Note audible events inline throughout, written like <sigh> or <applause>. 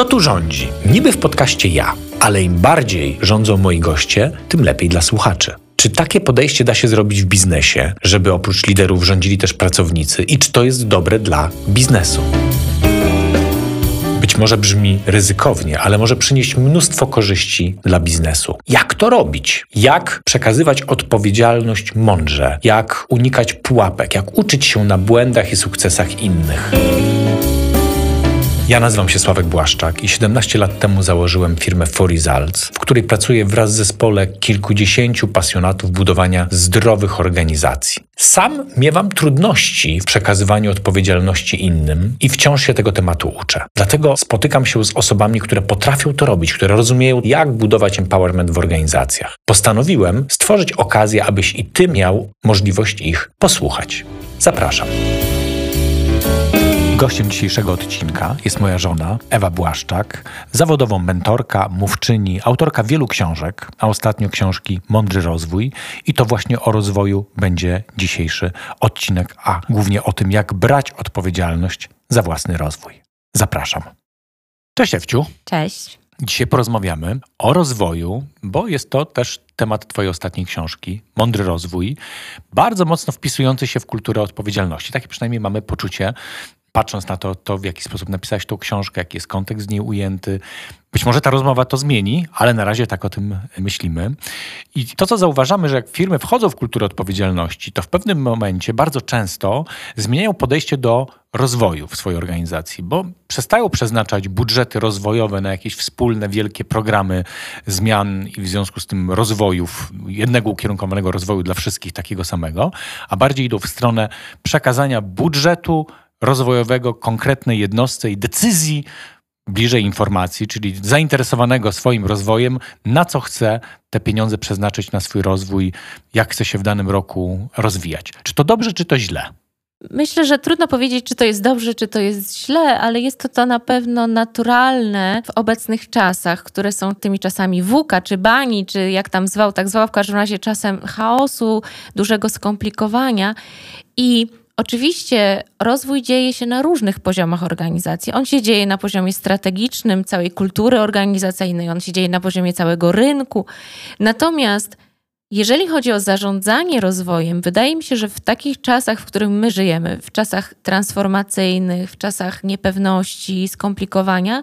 Kto tu rządzi? Niby w podcaście ja, ale im bardziej rządzą moi goście, tym lepiej dla słuchaczy. Czy takie podejście da się zrobić w biznesie, żeby oprócz liderów rządzili też pracownicy i czy to jest dobre dla biznesu? Być może brzmi ryzykownie, ale może przynieść mnóstwo korzyści dla biznesu. Jak to robić? Jak przekazywać odpowiedzialność mądrze? Jak unikać pułapek? Jak uczyć się na błędach i sukcesach innych? Ja nazywam się Sławek Błaszczak i 17 lat temu założyłem firmę For Results, w której pracuję wraz z zespole kilkudziesięciu pasjonatów budowania zdrowych organizacji. Sam miewam trudności w przekazywaniu odpowiedzialności innym i wciąż się tego tematu uczę. Dlatego spotykam się z osobami, które potrafią to robić, które rozumieją, jak budować empowerment w organizacjach. Postanowiłem stworzyć okazję, abyś i ty miał możliwość ich posłuchać. Zapraszam. Gościem dzisiejszego odcinka jest moja żona, Ewa Błaszczak, zawodową mentorka, mówczyni, autorka wielu książek, a ostatnio książki Mądry Rozwój. I to właśnie o rozwoju będzie dzisiejszy odcinek, a głównie o tym, jak brać odpowiedzialność za własny rozwój. Zapraszam. Cześć Ewciu. Cześć. Dzisiaj porozmawiamy o rozwoju, bo jest to też temat Twojej ostatniej książki, Mądry Rozwój, bardzo mocno wpisujący się w kulturę odpowiedzialności. Takie przynajmniej mamy poczucie, patrząc na to, to, w jaki sposób napisałeś tą książkę, jaki jest kontekst w niej ujęty. Być może ta rozmowa to zmieni, ale na razie tak o tym myślimy. I to, co zauważamy, że jak firmy wchodzą w kulturę odpowiedzialności, to w pewnym momencie bardzo często zmieniają podejście do rozwoju w swojej organizacji, bo przestają przeznaczać budżety rozwojowe na jakieś wspólne, wielkie programy zmian i w związku z tym rozwojów, jednego ukierunkowanego rozwoju dla wszystkich takiego samego, a bardziej idą w stronę przekazania budżetu rozwojowego konkretnej jednostce i decyzji bliżej informacji, czyli zainteresowanego swoim rozwojem, na co chce te pieniądze przeznaczyć na swój rozwój, jak chce się w danym roku rozwijać. Czy to dobrze, czy to źle? Myślę, że trudno powiedzieć, czy to jest dobrze, czy to jest źle, ale jest to, to na pewno naturalne w obecnych czasach, które są tymi czasami wuka, czy bani, czy jak tam zwał, tak zwał, w każdym razie czasem chaosu, dużego skomplikowania. I Oczywiście rozwój dzieje się na różnych poziomach organizacji. On się dzieje na poziomie strategicznym, całej kultury organizacyjnej, on się dzieje na poziomie całego rynku. Natomiast jeżeli chodzi o zarządzanie rozwojem, wydaje mi się, że w takich czasach, w których my żyjemy, w czasach transformacyjnych, w czasach niepewności, skomplikowania,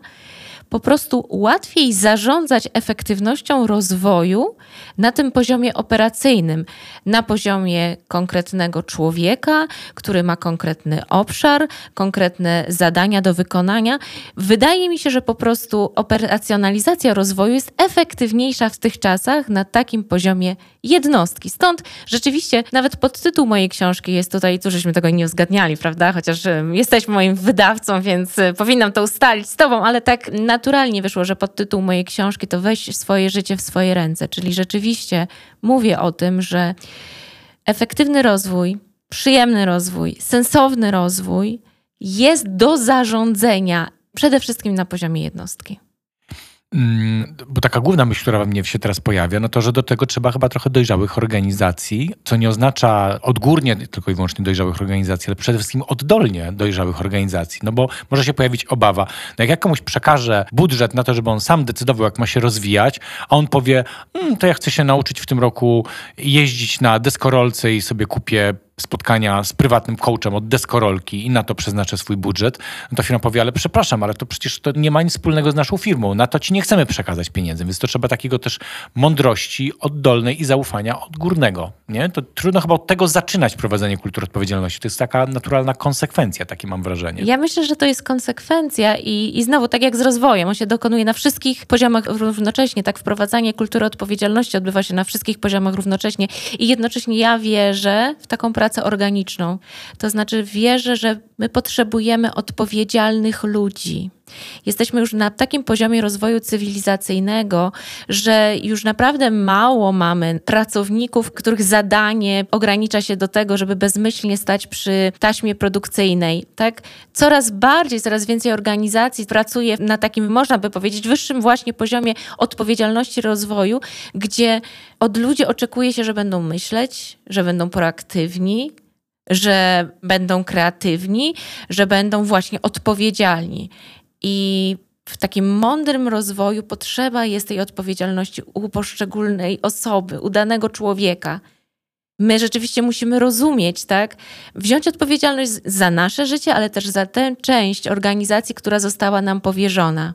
po prostu łatwiej zarządzać efektywnością rozwoju na tym poziomie operacyjnym, na poziomie konkretnego człowieka, który ma konkretny obszar, konkretne zadania do wykonania. Wydaje mi się, że po prostu operacjonalizacja rozwoju jest efektywniejsza w tych czasach na takim poziomie jednostki. Stąd rzeczywiście nawet podtytuł mojej książki jest tutaj, tu żeśmy tego nie uzgadniali, prawda? Chociaż jesteś moim wydawcą, więc e, powinnam to ustalić z tobą, ale tak naturalnie wyszło, że podtytuł mojej książki to weź swoje życie w swoje ręce, czyli rzeczywiście mówię o tym, że efektywny rozwój, przyjemny rozwój, sensowny rozwój jest do zarządzenia przede wszystkim na poziomie jednostki. Mm, bo taka główna myśl, która we mnie się teraz pojawia, no to, że do tego trzeba chyba trochę dojrzałych organizacji, co nie oznacza odgórnie tylko i wyłącznie dojrzałych organizacji, ale przede wszystkim oddolnie dojrzałych organizacji. No bo może się pojawić obawa, no jak ja komuś przekażę budżet na to, żeby on sam decydował, jak ma się rozwijać, a on powie, mm, to ja chcę się nauczyć w tym roku jeździć na deskorolce i sobie kupię spotkania z prywatnym coachem od deskorolki i na to przeznaczę swój budżet, to firma powie, ale przepraszam, ale to przecież to nie ma nic wspólnego z naszą firmą, na to ci nie chcemy przekazać pieniędzy, więc to trzeba takiego też mądrości oddolnej i zaufania odgórnego, nie? To trudno chyba od tego zaczynać prowadzenie kultury odpowiedzialności. To jest taka naturalna konsekwencja, takie mam wrażenie. Ja myślę, że to jest konsekwencja i, i znowu, tak jak z rozwojem, on się dokonuje na wszystkich poziomach równocześnie, tak wprowadzanie kultury odpowiedzialności odbywa się na wszystkich poziomach równocześnie i jednocześnie ja wierzę w taką pracę pracę organiczną. To znaczy wierzę, że my potrzebujemy odpowiedzialnych ludzi. Jesteśmy już na takim poziomie rozwoju cywilizacyjnego, że już naprawdę mało mamy pracowników, których zadanie ogranicza się do tego, żeby bezmyślnie stać przy taśmie produkcyjnej. Tak? Coraz bardziej, coraz więcej organizacji pracuje na takim, można by powiedzieć, wyższym właśnie poziomie odpowiedzialności rozwoju, gdzie od ludzi oczekuje się, że będą myśleć, że będą proaktywni, że będą kreatywni, że będą właśnie odpowiedzialni. I w takim mądrym rozwoju potrzeba jest tej odpowiedzialności u poszczególnej osoby, u danego człowieka. My rzeczywiście musimy rozumieć, tak? Wziąć odpowiedzialność za nasze życie, ale też za tę część organizacji, która została nam powierzona.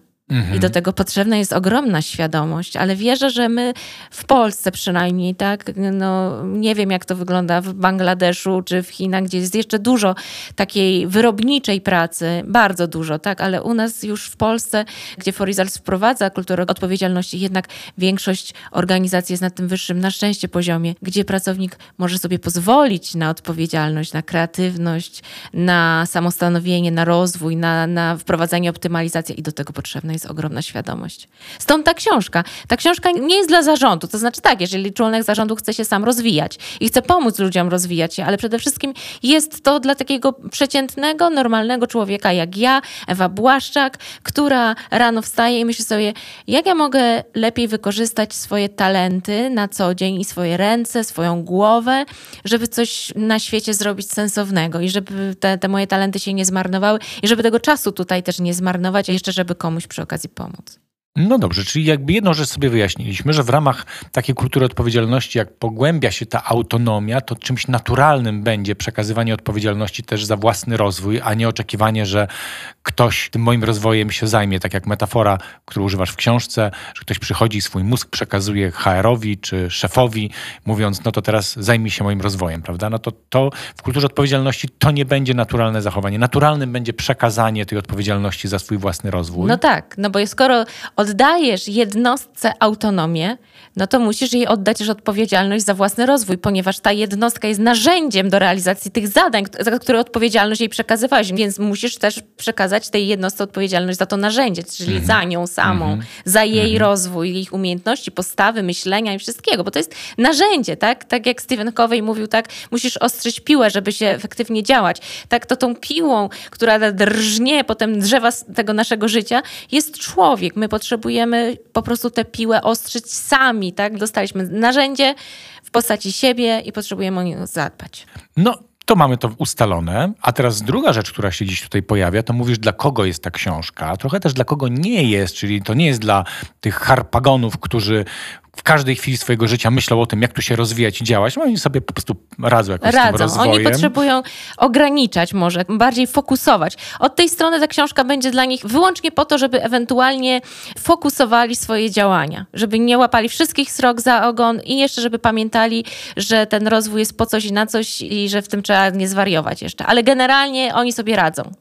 I do tego potrzebna jest ogromna świadomość, ale wierzę, że my w Polsce przynajmniej, tak, no nie wiem jak to wygląda w Bangladeszu czy w Chinach, gdzie jest jeszcze dużo takiej wyrobniczej pracy, bardzo dużo, tak, ale u nas już w Polsce, gdzie Forizals wprowadza kulturę odpowiedzialności, jednak większość organizacji jest na tym wyższym, na szczęście poziomie, gdzie pracownik może sobie pozwolić na odpowiedzialność, na kreatywność, na samostanowienie, na rozwój, na, na wprowadzanie optymalizacji i do tego potrzebna jest jest ogromna świadomość. Stąd ta książka. Ta książka nie jest dla zarządu. To znaczy tak, jeżeli członek zarządu chce się sam rozwijać i chce pomóc ludziom rozwijać się, ale przede wszystkim jest to dla takiego przeciętnego, normalnego człowieka jak ja, Ewa Błaszczak, która rano wstaje i myśli sobie, jak ja mogę lepiej wykorzystać swoje talenty na co dzień i swoje ręce, swoją głowę, żeby coś na świecie zrobić sensownego i żeby te, te moje talenty się nie zmarnowały i żeby tego czasu tutaj też nie zmarnować, a jeszcze żeby komuś przy okazji pomóc. No dobrze, czyli jakby jedną rzecz sobie wyjaśniliśmy, że w ramach takiej kultury odpowiedzialności, jak pogłębia się ta autonomia, to czymś naturalnym będzie przekazywanie odpowiedzialności też za własny rozwój, a nie oczekiwanie, że ktoś tym moim rozwojem się zajmie, tak jak metafora, którą używasz w książce, że ktoś przychodzi swój mózg przekazuje HR-owi czy szefowi, mówiąc, no to teraz zajmij się moim rozwojem, prawda? No to, to w kulturze odpowiedzialności to nie będzie naturalne zachowanie. Naturalnym będzie przekazanie tej odpowiedzialności za swój własny rozwój. No tak, no bo skoro oddajesz jednostce autonomię, no to musisz jej oddać też odpowiedzialność za własny rozwój, ponieważ ta jednostka jest narzędziem do realizacji tych zadań, za które odpowiedzialność jej przekazywałeś, więc musisz też przekazać tej jednostce odpowiedzialność za to narzędzie, czyli -hmm. za nią samą, -hmm. za jej -hmm. rozwój, jej umiejętności, postawy, myślenia i wszystkiego, bo to jest narzędzie, tak? Tak jak Stephen Covey mówił, tak, musisz ostrzyć piłę, żeby się efektywnie działać. Tak, to tą piłą, która drżnie potem drzewa tego naszego życia, jest człowiek. My potrzebujemy po prostu tę piłę ostrzyć sami, tak? Dostaliśmy narzędzie w postaci siebie i potrzebujemy o nie zadbać. No, to mamy to ustalone. A teraz druga rzecz, która się dziś tutaj pojawia, to mówisz, dla kogo jest ta książka, trochę też dla kogo nie jest, czyli to nie jest dla tych harpagonów, którzy w każdej chwili swojego życia myślą o tym, jak tu się rozwijać i działać. No, oni sobie po prostu radzą jakoś radzą. z tym rozwojem. Oni potrzebują ograniczać może, bardziej fokusować. Od tej strony ta książka będzie dla nich wyłącznie po to, żeby ewentualnie fokusowali swoje działania, żeby nie łapali wszystkich srok za ogon i jeszcze, żeby pamiętali, że ten rozwój jest po coś i na coś i że w tym trzeba nie zwariować jeszcze. Ale generalnie oni sobie radzą.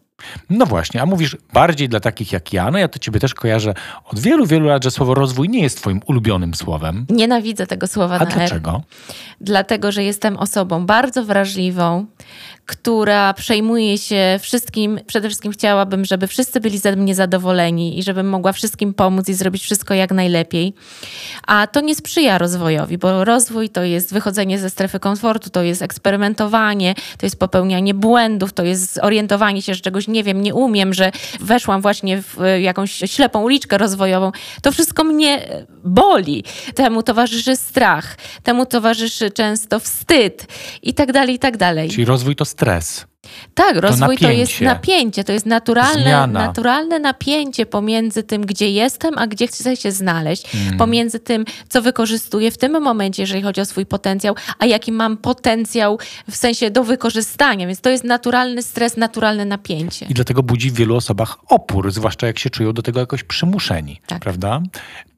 No właśnie, a mówisz bardziej dla takich jak ja, no ja to ciebie też kojarzę od wielu, wielu lat, że słowo rozwój nie jest twoim ulubionym słowem. Nienawidzę tego słowa a na dlaczego? R. Dlatego, że jestem osobą bardzo wrażliwą, która przejmuje się wszystkim. Przede wszystkim chciałabym, żeby wszyscy byli ze mnie zadowoleni i żebym mogła wszystkim pomóc i zrobić wszystko jak najlepiej. A to nie sprzyja rozwojowi, bo rozwój to jest wychodzenie ze strefy komfortu, to jest eksperymentowanie, to jest popełnianie błędów, to jest orientowanie się, że czegoś nie wiem, nie umiem, że weszłam właśnie w jakąś ślepą uliczkę rozwojową. To wszystko mnie boli. Temu towarzyszy strach, temu towarzyszy często wstyd i tak dalej, i tak dalej. Czyli rozwój to stres. Tak, rozwój to, to, jest napięcie, to jest naturalne, naturalne napięcie pomiędzy tym, gdzie jestem, a gdzie chcę się znaleźć, mm. pomiędzy tym, co wykorzystuję w tym momencie, jeżeli chodzi o swój potencjał, a jaki mam potencjał w sensie do wykorzystania. Więc to jest naturalny stres, naturalne napięcie. I dlatego budzi w wielu osobach opór, zwłaszcza jak się czują do tego jakoś przymuszeni, tak. prawda?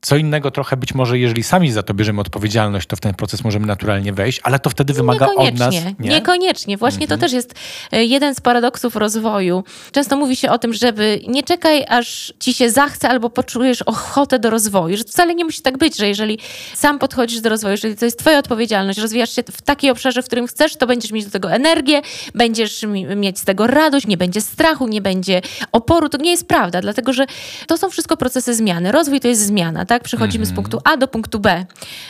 Co innego trochę być może, jeżeli sami za to bierzemy odpowiedzialność, to w ten proces możemy naturalnie wejść, ale to wtedy wymaga od nas. Nie? Niekoniecznie. Właśnie to mhm. też jest e, jeden z paradoksów rozwoju. Często mówi się o tym, żeby nie czekaj, aż ci się zachce albo poczujesz ochotę do rozwoju. Że wcale nie musi tak być, że jeżeli sam podchodzisz do rozwoju, jeżeli to jest twoja odpowiedzialność, rozwijasz się w takiej obszarze, w którym chcesz, to będziesz mieć do tego energię, będziesz mieć z tego radość, nie będzie strachu, nie będzie oporu. To nie jest prawda, dlatego że to są wszystko procesy zmiany. Rozwój to jest zmiana, tak? Przechodzimy z mhm. punktu A do punktu B.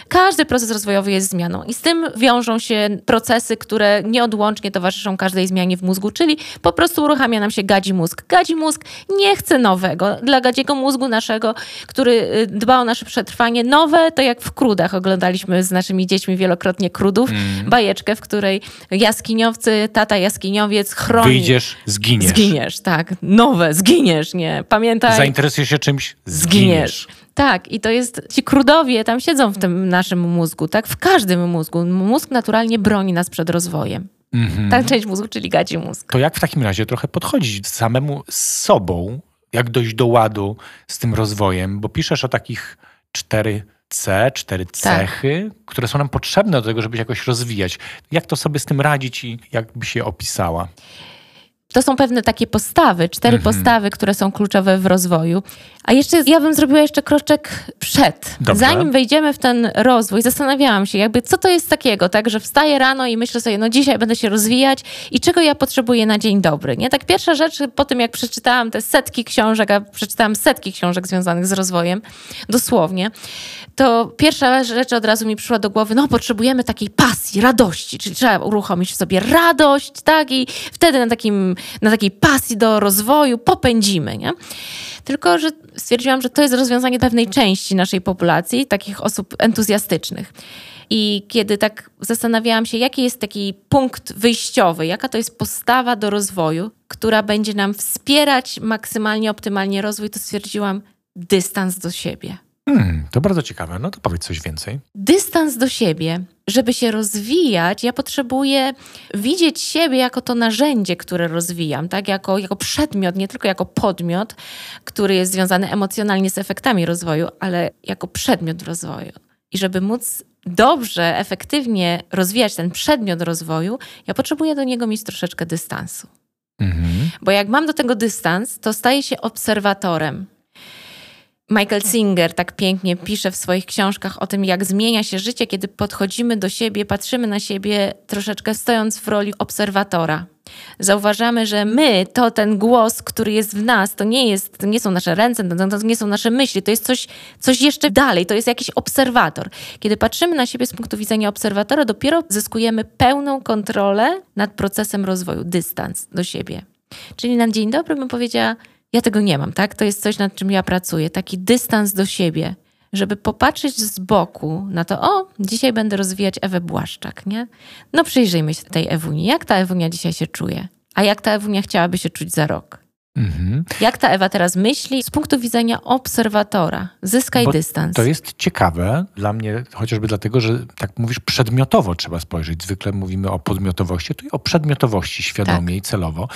Każdy proces rozwojowy jest zmianą i z tym wiążą się procesy, które nieodłącznie towarzyszą każdej zmianie w mózgu, czyli po prostu uruchamia nam się gadzi mózg. Gadzi mózg nie chce nowego. Dla gadziego mózgu naszego, który y, dba o nasze przetrwanie, nowe to jak w krudach. Oglądaliśmy z naszymi dziećmi wielokrotnie krudów, mm. bajeczkę, w której jaskiniowcy, tata jaskiniowiec chroni. Wyjdziesz, zginiesz. Zginiesz, tak. Nowe, zginiesz, nie. Pamiętaj. Zainteresujesz się czymś, zginiesz. zginiesz. Tak, i to jest, ci krudowie tam siedzą w tym naszym mózgu, tak? W każdym mózgu. Mózg naturalnie broni nas przed rozwojem. Mhm. Ta część mózgu, czyli gadzi mózg. To jak w takim razie trochę podchodzić samemu z sobą, jak dojść do ładu z tym rozwojem, bo piszesz o takich cztery C, cztery tak. cechy, tak. które są nam potrzebne do tego, żeby się jakoś rozwijać. Jak to sobie z tym radzić i jak by się opisała? To są pewne takie postawy, cztery mhm. postawy, które są kluczowe w rozwoju. A jeszcze ja bym zrobiła jeszcze kroczek przed. Zanim wejdziemy w ten rozwój, zastanawiałam się, jakby co to jest takiego, tak, że wstaję rano i myślę sobie, no dzisiaj będę się rozwijać i czego ja potrzebuję na dzień dobry. Nie? Tak pierwsza rzecz, po tym jak przeczytałam te setki książek, a przeczytałam setki książek związanych z rozwojem, dosłownie, to pierwsza rzecz od razu mi przyszła do głowy, no potrzebujemy takiej pasji, radości, czyli trzeba uruchomić w sobie radość, tak, i wtedy na, takim, na takiej pasji do rozwoju popędzimy, nie? Tylko, że stwierdziłam, że to jest rozwiązanie pewnej części naszej populacji, takich osób entuzjastycznych. I kiedy tak zastanawiałam się, jaki jest taki punkt wyjściowy, jaka to jest postawa do rozwoju, która będzie nam wspierać maksymalnie, optymalnie rozwój, to stwierdziłam dystans do siebie. Hmm, to bardzo ciekawe. No to powiedz coś więcej. Dystans do siebie. Żeby się rozwijać, ja potrzebuję widzieć siebie jako to narzędzie, które rozwijam, tak? Jako, jako przedmiot, nie tylko jako podmiot, który jest związany emocjonalnie z efektami rozwoju, ale jako przedmiot rozwoju. I żeby móc dobrze, efektywnie rozwijać ten przedmiot rozwoju, ja potrzebuję do niego mieć troszeczkę dystansu. Mhm. Bo jak mam do tego dystans, to staję się obserwatorem Michael Singer tak pięknie pisze w swoich książkach o tym, jak zmienia się życie, kiedy podchodzimy do siebie, patrzymy na siebie troszeczkę stojąc w roli obserwatora. Zauważamy, że my, to ten głos, który jest w nas, to nie, jest, to nie są nasze ręce, to nie są nasze myśli, to jest coś, coś jeszcze dalej, to jest jakiś obserwator. Kiedy patrzymy na siebie z punktu widzenia obserwatora, dopiero zyskujemy pełną kontrolę nad procesem rozwoju, dystans do siebie. Czyli na dzień dobry bym powiedziała, ja tego nie mam, tak? To jest coś, nad czym ja pracuję. Taki dystans do siebie, żeby popatrzeć z boku na to, o, dzisiaj będę rozwijać Ewę Błaszczak, nie? No przyjrzyjmy się tej Ewuni. Jak ta Ewunia dzisiaj się czuje? A jak ta Ewunia chciałaby się czuć za rok? Mhm. Jak ta Ewa teraz myśli z punktu widzenia obserwatora? Zyskaj Bo dystans. To jest ciekawe dla mnie, chociażby dlatego, że tak mówisz, przedmiotowo trzeba spojrzeć. Zwykle mówimy o podmiotowości, tu i o przedmiotowości świadomie tak. i celowo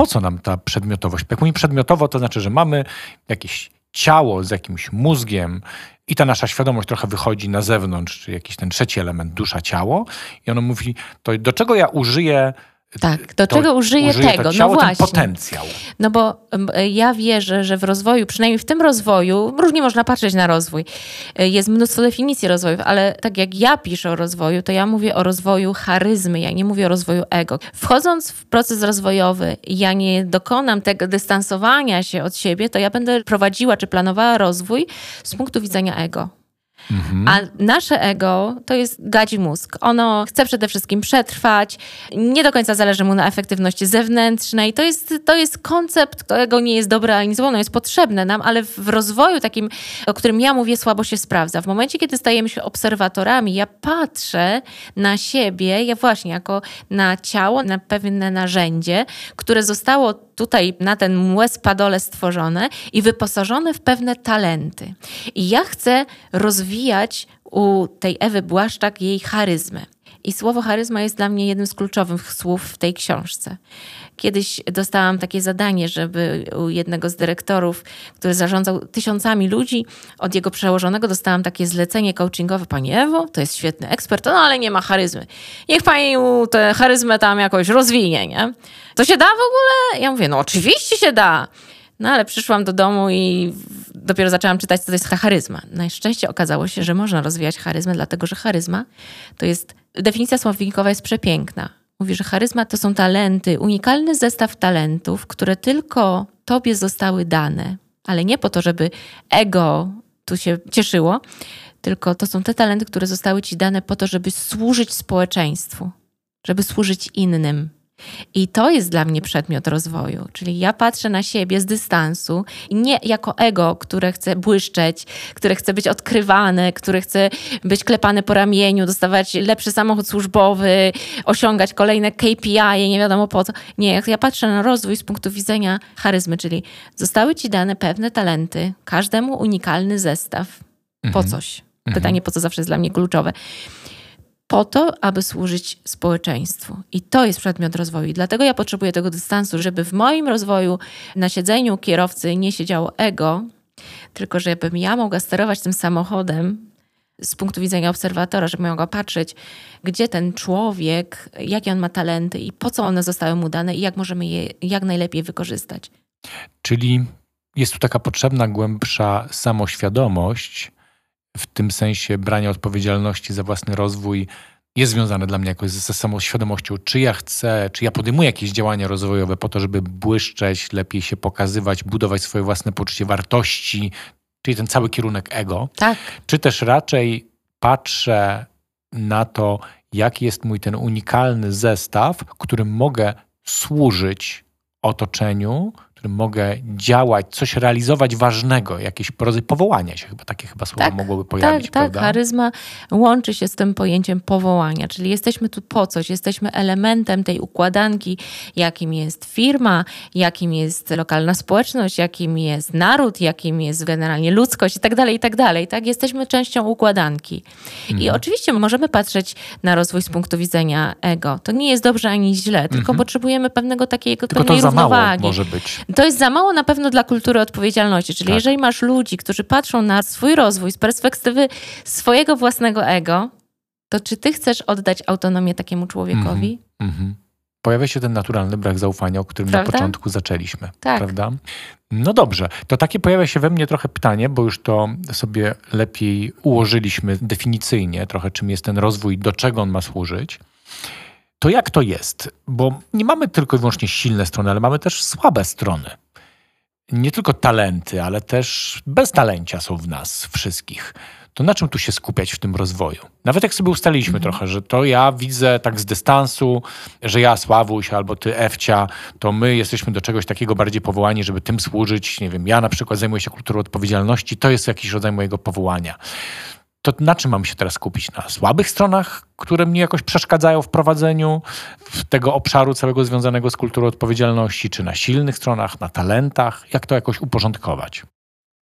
po co nam ta przedmiotowość? Jak mówimy przedmiotowo, to znaczy, że mamy jakieś ciało z jakimś mózgiem i ta nasza świadomość trochę wychodzi na zewnątrz, czy jakiś ten trzeci element, dusza, ciało i ono mówi, to do czego ja użyję tak, do czego użyję tego? To ciało, no właśnie. potencjał. No bo ja wierzę, że w rozwoju, przynajmniej w tym rozwoju, różnie można patrzeć na rozwój. E, jest mnóstwo definicji rozwoju, ale tak jak ja piszę o rozwoju, to ja mówię o rozwoju charyzmy, ja nie mówię o rozwoju ego. Wchodząc w proces rozwojowy, ja nie dokonam tego dystansowania się od siebie, to ja będę prowadziła czy planowała rozwój z punktu widzenia ego. Mhm. A nasze ego to jest gadzi mózg. Ono chce przede wszystkim przetrwać, nie do końca zależy mu na efektywności zewnętrznej. To jest, to jest koncept, którego nie jest dobre ani złe, ono jest potrzebne nam, ale w rozwoju takim, o którym ja mówię, słabo się sprawdza. W momencie, kiedy stajemy się obserwatorami, ja patrzę na siebie, ja właśnie jako na ciało, na pewne narzędzie, które zostało tutaj na ten łez padole stworzone i wyposażone w pewne talenty. I ja chcę rozwijać u tej Ewy Błaszczak jej charyzmę. I słowo charyzma jest dla mnie jednym z kluczowych słów w tej książce. Kiedyś dostałam takie zadanie, żeby u jednego z dyrektorów, który zarządzał tysiącami ludzi, od jego przełożonego dostałam takie zlecenie coachingowe. Pani Ewo, to jest świetny ekspert, no ale nie ma charyzmy. Niech pani tę charyzmę tam jakoś rozwinie, nie? To się da w ogóle? Ja mówię, no oczywiście się da. No ale przyszłam do domu i dopiero zaczęłam czytać, co to jest charyzma. Na szczęście okazało się, że można rozwijać charyzmę, dlatego że charyzma to jest, definicja słownikowa jest przepiękna. Mówi, że charyzma to są talenty, unikalny zestaw talentów, które tylko tobie zostały dane, ale nie po to, żeby ego tu się cieszyło, tylko to są te talenty, które zostały ci dane po to, żeby służyć społeczeństwu, żeby służyć innym. I to jest dla mnie przedmiot rozwoju. Czyli ja patrzę na siebie z dystansu nie jako ego, które chce błyszczeć, które chce być odkrywane, które chce być klepane po ramieniu, dostawać lepszy samochód służbowy, osiągać kolejne KPI, nie wiadomo po co. Nie, ja patrzę na rozwój z punktu widzenia charyzmy, czyli zostały ci dane pewne talenty, każdemu unikalny zestaw po mhm. coś. Mhm. Pytanie po co zawsze jest dla mnie kluczowe po to, aby służyć społeczeństwu. I to jest przedmiot rozwoju. I dlatego ja potrzebuję tego dystansu, żeby w moim rozwoju na siedzeniu kierowcy nie siedziało ego, tylko żebym ja mogła sterować tym samochodem z punktu widzenia obserwatora, żeby mogła patrzeć, gdzie ten człowiek, jakie on ma talenty i po co one zostały mu dane i jak możemy je jak najlepiej wykorzystać. Czyli jest tu taka potrzebna głębsza samoświadomość, w tym sensie brania odpowiedzialności za własny rozwój jest związane dla mnie jakoś ze samoświadomością, czy ja chcę, czy ja podejmuję jakieś działania rozwojowe po to, żeby błyszczeć, lepiej się pokazywać, budować swoje własne poczucie wartości, czyli ten cały kierunek ego. Tak. Czy też raczej patrzę na to, jaki jest mój ten unikalny zestaw, którym mogę służyć otoczeniu, którym mogę działać, coś realizować ważnego, jakieś rodzaj powołania się, chyba takie chyba słowa tak, mogłoby pojawić. Tak, prawda? tak, charyzma łączy się z tym pojęciem powołania, czyli jesteśmy tu po coś, jesteśmy elementem tej układanki, jakim jest firma, jakim jest lokalna społeczność, jakim jest naród, jakim jest generalnie ludzkość i tak dalej, i tak dalej. Tak? Jesteśmy częścią układanki. Mhm. I oczywiście możemy patrzeć na rozwój z punktu widzenia ego. To nie jest dobrze ani źle, tylko mhm. potrzebujemy pewnego takiego tylko pewnej to Mało może być. To jest za mało na pewno dla kultury odpowiedzialności. Czyli tak. jeżeli masz ludzi, którzy patrzą na swój rozwój z perspektywy swojego własnego ego, to czy ty chcesz oddać autonomię takiemu człowiekowi? Mm -hmm. Pojawia się ten naturalny brak zaufania, o którym prawda? na początku zaczęliśmy. Tak. Prawda? No dobrze, to takie pojawia się we mnie trochę pytanie, bo już to sobie lepiej ułożyliśmy definicyjnie, trochę czym jest ten rozwój, do czego on ma służyć to jak to jest? Bo nie mamy tylko i wyłącznie silne strony, ale mamy też słabe strony. Nie tylko talenty, ale też beztalencia są w nas wszystkich. To na czym tu się skupiać w tym rozwoju? Nawet jak sobie ustaliliśmy mhm. trochę, że to ja widzę tak z dystansu, że ja Sławuś albo ty Ewcia, to my jesteśmy do czegoś takiego bardziej powołani, żeby tym służyć. Nie wiem, ja na przykład zajmuję się kulturą odpowiedzialności, to jest jakiś rodzaj mojego powołania to na czym mam się teraz skupić? Na słabych stronach, które mnie jakoś przeszkadzają w prowadzeniu tego obszaru całego związanego z kulturą odpowiedzialności, czy na silnych stronach, na talentach? Jak to jakoś uporządkować?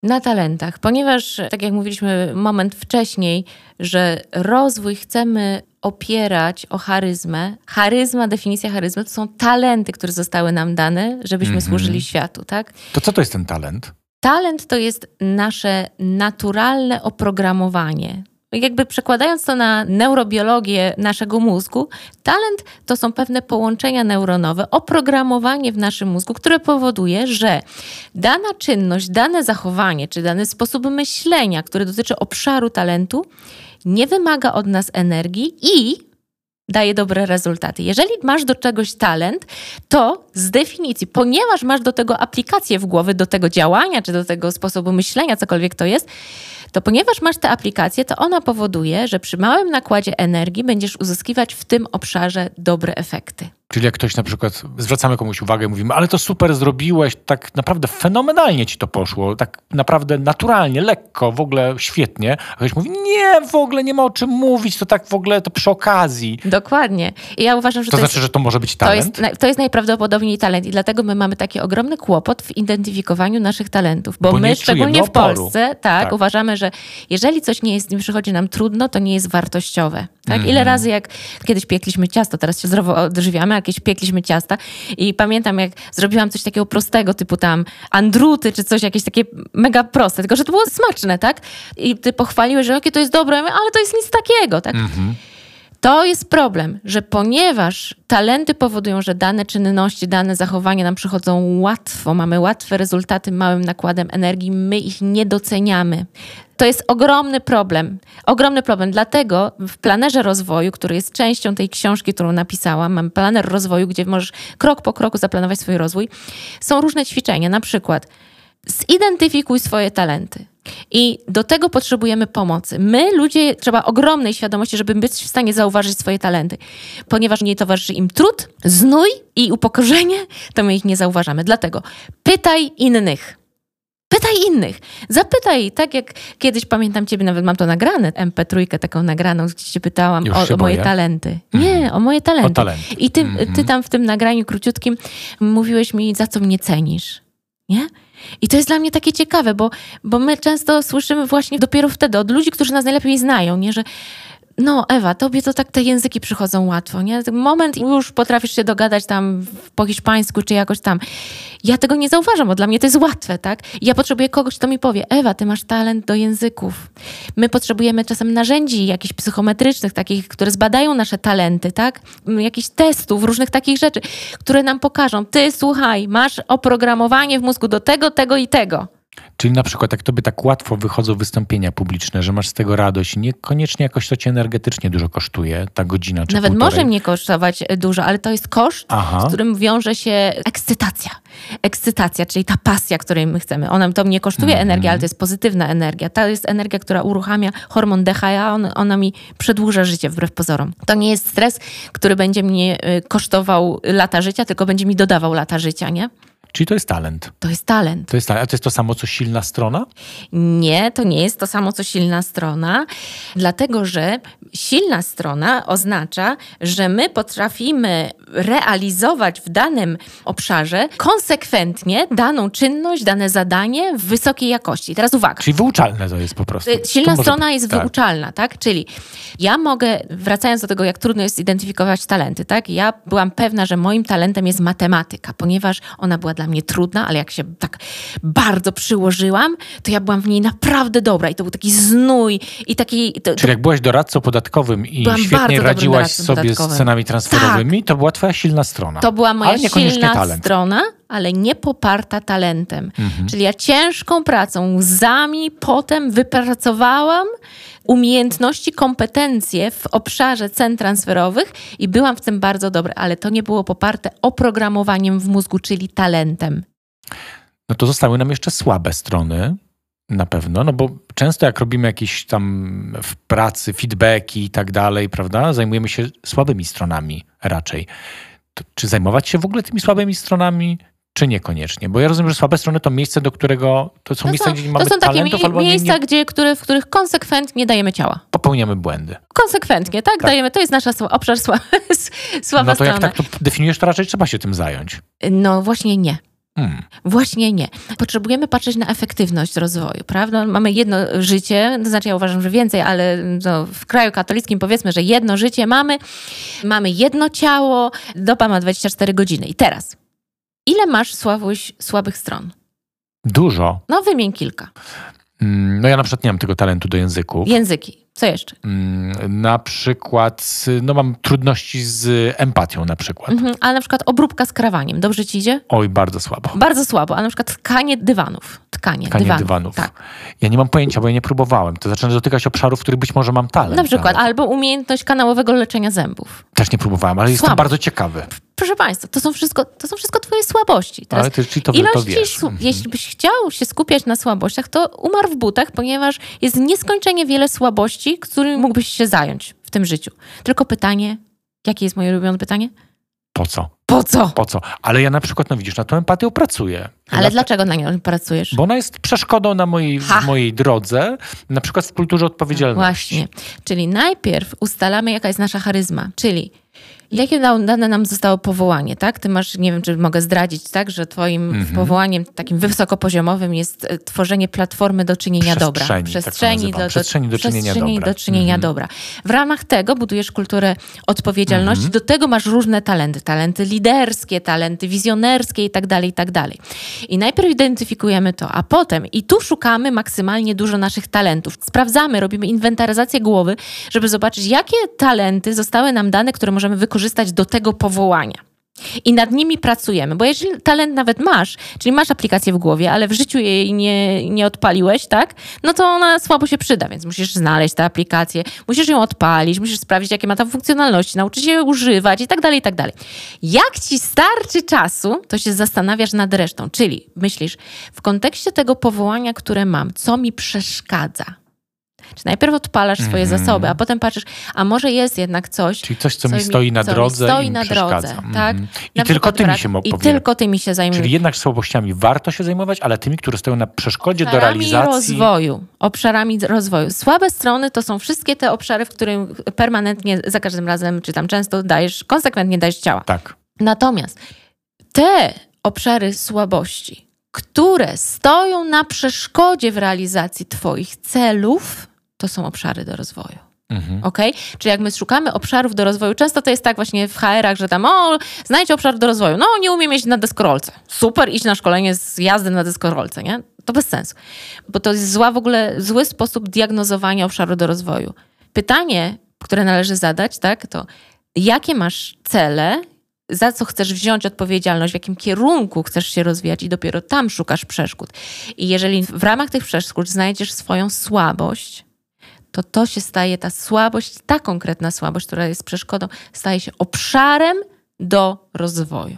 Na talentach, ponieważ, tak jak mówiliśmy moment wcześniej, że rozwój chcemy opierać o charyzmę. Charyzma, definicja charyzmy to są talenty, które zostały nam dane, żebyśmy mm -hmm. służyli światu, tak? To co to jest ten talent? Talent to jest nasze naturalne oprogramowanie. Jakby przekładając to na neurobiologię naszego mózgu, talent to są pewne połączenia neuronowe, oprogramowanie w naszym mózgu, które powoduje, że dana czynność, dane zachowanie czy dany sposób myślenia, który dotyczy obszaru talentu, nie wymaga od nas energii i daje dobre rezultaty. Jeżeli masz do czegoś talent, to z definicji, ponieważ masz do tego aplikację w głowie, do tego działania, czy do tego sposobu myślenia, cokolwiek to jest, to ponieważ masz tę aplikację, to ona powoduje, że przy małym nakładzie energii będziesz uzyskiwać w tym obszarze dobre efekty. Czyli jak ktoś na przykład, zwracamy komuś uwagę mówimy, ale to super zrobiłeś, tak naprawdę fenomenalnie ci to poszło, tak naprawdę naturalnie, lekko, w ogóle świetnie. A ktoś mówi, nie, w ogóle nie ma o czym mówić, to tak w ogóle to przy okazji. Dokładnie. I ja uważam, że to, to znaczy, jest, że to może być talent? To jest, to jest najprawdopodobniej talent i dlatego my mamy taki ogromny kłopot w identyfikowaniu naszych talentów, bo, bo my szczególnie w Polsce tak, tak, uważamy, że jeżeli coś nie jest, nie przychodzi nam trudno, to nie jest wartościowe. Tak? Mm. Ile mhm. razy jak kiedyś piekliśmy ciasto, teraz się zdrowo odżywiamy, jakieś piekliśmy ciasta i pamiętam jak zrobiłam coś takiego prostego, typu tam andruty czy coś jakieś takie mega proste, tylko że to było smaczne, tak? I ty pochwaliłeś, że jakie to jest dobre, ale to jest nic takiego, tak? -hmm. To jest problem, że ponieważ talenty powodują, że dane czynności, dane zachowania nam przychodzą łatwo, mamy łatwe rezultaty małym nakładem energii, my ich nie doceniamy. To jest ogromny problem. Ogromny problem. Dlatego w planerze rozwoju, który jest częścią tej książki, którą napisałam, mam planer rozwoju, gdzie możesz krok po kroku zaplanować swój rozwój, są różne ćwiczenia. Na przykład zidentyfikuj swoje talenty. I do tego potrzebujemy pomocy. My, ludzie, trzeba ogromnej świadomości, żeby być w stanie zauważyć swoje talenty. Ponieważ nie towarzyszy im trud, znój i upokorzenie, to my ich nie zauważamy. Dlatego pytaj innych. Pytaj innych. Zapytaj, tak jak kiedyś pamiętam ciebie, nawet mam to nagrane, MP3 taką nagraną, gdzie cię pytałam o, o moje talenty. Nie, o moje talenty. O talenty. I ty, Mhm. ty tam w tym nagraniu króciutkim mówiłeś mi, za co mnie cenisz. Nie? I to jest dla mnie takie ciekawe, bo, bo my często słyszymy właśnie dopiero wtedy od ludzi, którzy nas najlepiej znają, nie? że no Ewa, tobie to tak te języki przychodzą łatwo, nie? Moment już potrafisz się dogadać tam po hiszpańsku czy jakoś tam. Ja tego nie zauważam, bo dla mnie to jest łatwe, tak? Ja potrzebuję kogoś, kto mi powie, Ewa, ty masz talent do języków. My potrzebujemy czasem narzędzi jakichś psychometrycznych, takich, które zbadają nasze talenty, tak? Jakichś testów, różnych takich rzeczy, które nam pokażą, ty słuchaj, masz oprogramowanie w mózgu do tego, tego i tego. Czyli na przykład, jak tobie tak łatwo wychodzą wystąpienia publiczne, że masz z tego radość, niekoniecznie jakoś to cię energetycznie dużo kosztuje, ta godzina czy Nawet półtorej. może mnie kosztować e, dużo, ale to jest koszt, Aha. z którym wiąże się ekscytacja. Ekscytacja, czyli ta pasja, której my chcemy. Ona to mnie kosztuje Mhm. energię, ale to jest pozytywna energia. To jest energia, która uruchamia hormon DHA, on, ona mi przedłuża życie wbrew pozorom. To nie jest stres, który będzie mnie y, kosztował lata życia, tylko będzie mi dodawał lata życia, nie? Czyli to jest talent. To jest talent. To jest talent. A to jest to samo, co silna strona? Nie, to nie jest to samo, co silna strona, dlatego że silna strona oznacza, że my potrafimy realizować w danym obszarze konsekwentnie daną czynność, dane zadanie w wysokiej jakości. Teraz uwaga. Czyli wyuczalne to jest po prostu. Y, Silna To może- strona jest tak. wyuczalna, tak? Czyli ja mogę, wracając do tego, jak trudno jest identyfikować talenty, tak? Ja byłam pewna, że moim talentem jest matematyka, ponieważ ona była dla mnie trudna, ale jak się tak bardzo przyłożyłam, to ja byłam w niej naprawdę dobra i to był taki znój i taki... To, Czyli jak byłaś doradcą podatkowym i świetnie radziłaś sobie z podatkowym. cenami transferowymi, to była twoja silna strona. To była moja silna talent. strona, ale nie poparta talentem. Mhm. Czyli ja ciężką pracą, łzami, potem wypracowałam umiejętności, kompetencje w obszarze cen transferowych i byłam w tym bardzo dobra, ale to nie było poparte oprogramowaniem w mózgu, czyli talentem. No to zostały nam jeszcze słabe strony. Na pewno, no bo często jak robimy jakieś tam w pracy feedbacki i tak dalej, prawda, zajmujemy się słabymi stronami raczej. To, czy zajmować się w ogóle tymi słabymi stronami, czy niekoniecznie? Bo ja rozumiem, że słabe strony to miejsce, do którego, to są To miejsca, są, gdzie nie to mamy są takie talentów mi- albo nie, miejsca, nie Gdzie, które, w których konsekwentnie dajemy ciała. popełniamy błędy. Konsekwentnie, tak? Tak. Dajemy, to jest nasza sła- obszar sła, <laughs> słaba no to jak tak to definiujesz, to raczej trzeba się tym zająć. No właśnie nie. Hmm. Właśnie nie. Potrzebujemy patrzeć na efektywność rozwoju, prawda? Mamy jedno życie, to znaczy ja uważam, że więcej, ale no, w kraju katolickim powiedzmy, że jedno życie mamy, mamy jedno ciało, doba ma 24 godziny. I teraz, ile masz słabuś, słabych stron? Dużo. No wymień kilka. Mm, No ja na przykład nie mam tego talentu do języków. Języki. Co jeszcze? Mm, Na przykład, no mam trudności z empatią na przykład. Mhm. Ale na przykład obróbka z krawaniem. Dobrze ci idzie? Oj, bardzo słabo. Bardzo słabo. A na przykład tkanie dywanów. Tkanie, Tkanie dywanów. dywanów. Tak. Ja nie mam pojęcia, bo ja nie próbowałem. To zaczynam dotykać obszarów, w których być może mam talent. Na przykład. nawet. Albo umiejętność kanałowego leczenia zębów. Też nie próbowałem, ale jestem bardzo ciekawy. Proszę Państwa, to są wszystko, to są wszystko Twoje słabości. Teraz Ale ty, czyli to, to ilość wiesz. słu- Mhm. Jeśli byś chciał się skupiać na słabościach, to umarł w butach, ponieważ jest nieskończenie wiele słabości, którymi mógłbyś się zająć w tym życiu. Tylko pytanie, jakie jest moje ulubione pytanie? Po co? Po co? Po co? Ale ja na przykład, no widzisz, na tą empatię pracuję. Ale Na- dlaczego na nią pracujesz? Bo ona jest przeszkodą na mojej, mojej drodze, na przykład w kulturze odpowiedzialności. Właśnie. Czyli najpierw ustalamy, jaka jest nasza charyzma, czyli jakie da- dane nam zostało powołanie, tak? Ty masz, nie wiem, czy mogę zdradzić, tak, że twoim Mhm. powołaniem takim wysokopoziomowym jest e, tworzenie platformy do czynienia dobra. Przestrzeni, tak Przestrzeni, nazywam. Przestrzeni do czynienia przestrzeni dobra. do czynienia Mhm. dobra. W ramach tego budujesz kulturę odpowiedzialności. Mhm. Do tego masz różne talenty. Talenty liderskie, talenty wizjonerskie i tak dalej, i tak dalej. I najpierw identyfikujemy to, a potem i tu szukamy maksymalnie dużo naszych talentów. Sprawdzamy, robimy inwentaryzację głowy, żeby zobaczyć, jakie talenty zostały nam dane, które możemy wykorzystać do tego powołania. I nad nimi pracujemy, bo jeżeli talent nawet masz, czyli masz aplikację w głowie, ale w życiu jej nie, nie odpaliłeś, tak? No to ona słabo się przyda, więc musisz znaleźć tę aplikację, musisz ją odpalić, musisz sprawdzić, jakie ma tam funkcjonalności, nauczyć się jej używać i tak dalej, i tak dalej. Jak ci starczy czasu, to się zastanawiasz nad resztą, czyli myślisz, w kontekście tego powołania, które mam, co mi przeszkadza? Czy najpierw odpalasz swoje Mhm. zasoby, a potem patrzysz, a może jest jednak coś, Czyli coś, co, mi mi- stoi na co drodze stoi i na drodze, tak? I Na tylko tymi się I tylko tymi się zajmujesz. Czyli jednak słabościami warto się zajmować, ale tymi, które stoją na przeszkodzie do obszarami realizacji. rozwoju. Obszarami rozwoju. Słabe strony to są wszystkie te obszary, w którym permanentnie, za każdym razem, czy tam często dajesz, konsekwentnie dajesz ciała. Tak. Natomiast te obszary słabości, które stoją na przeszkodzie w realizacji Twoich celów, to są obszary do rozwoju. Mhm. Ok? Czyli jak my szukamy obszarów do rozwoju, często to jest tak właśnie w HR-ach, że tam, o, znajdź obszar do rozwoju. No, nie umiem jeździć na deskorolce. Super, idź na szkolenie z jazdy na deskorolce, nie? To bez sensu. Bo to jest zła w ogóle, zły sposób diagnozowania obszaru do rozwoju. Pytanie, które należy zadać, tak, to jakie masz cele, za co chcesz wziąć odpowiedzialność, w jakim kierunku chcesz się rozwijać i dopiero tam szukasz przeszkód. I jeżeli w ramach tych przeszkód znajdziesz swoją słabość, to to się staje, ta słabość, ta konkretna słabość, która jest przeszkodą, staje się obszarem do rozwoju.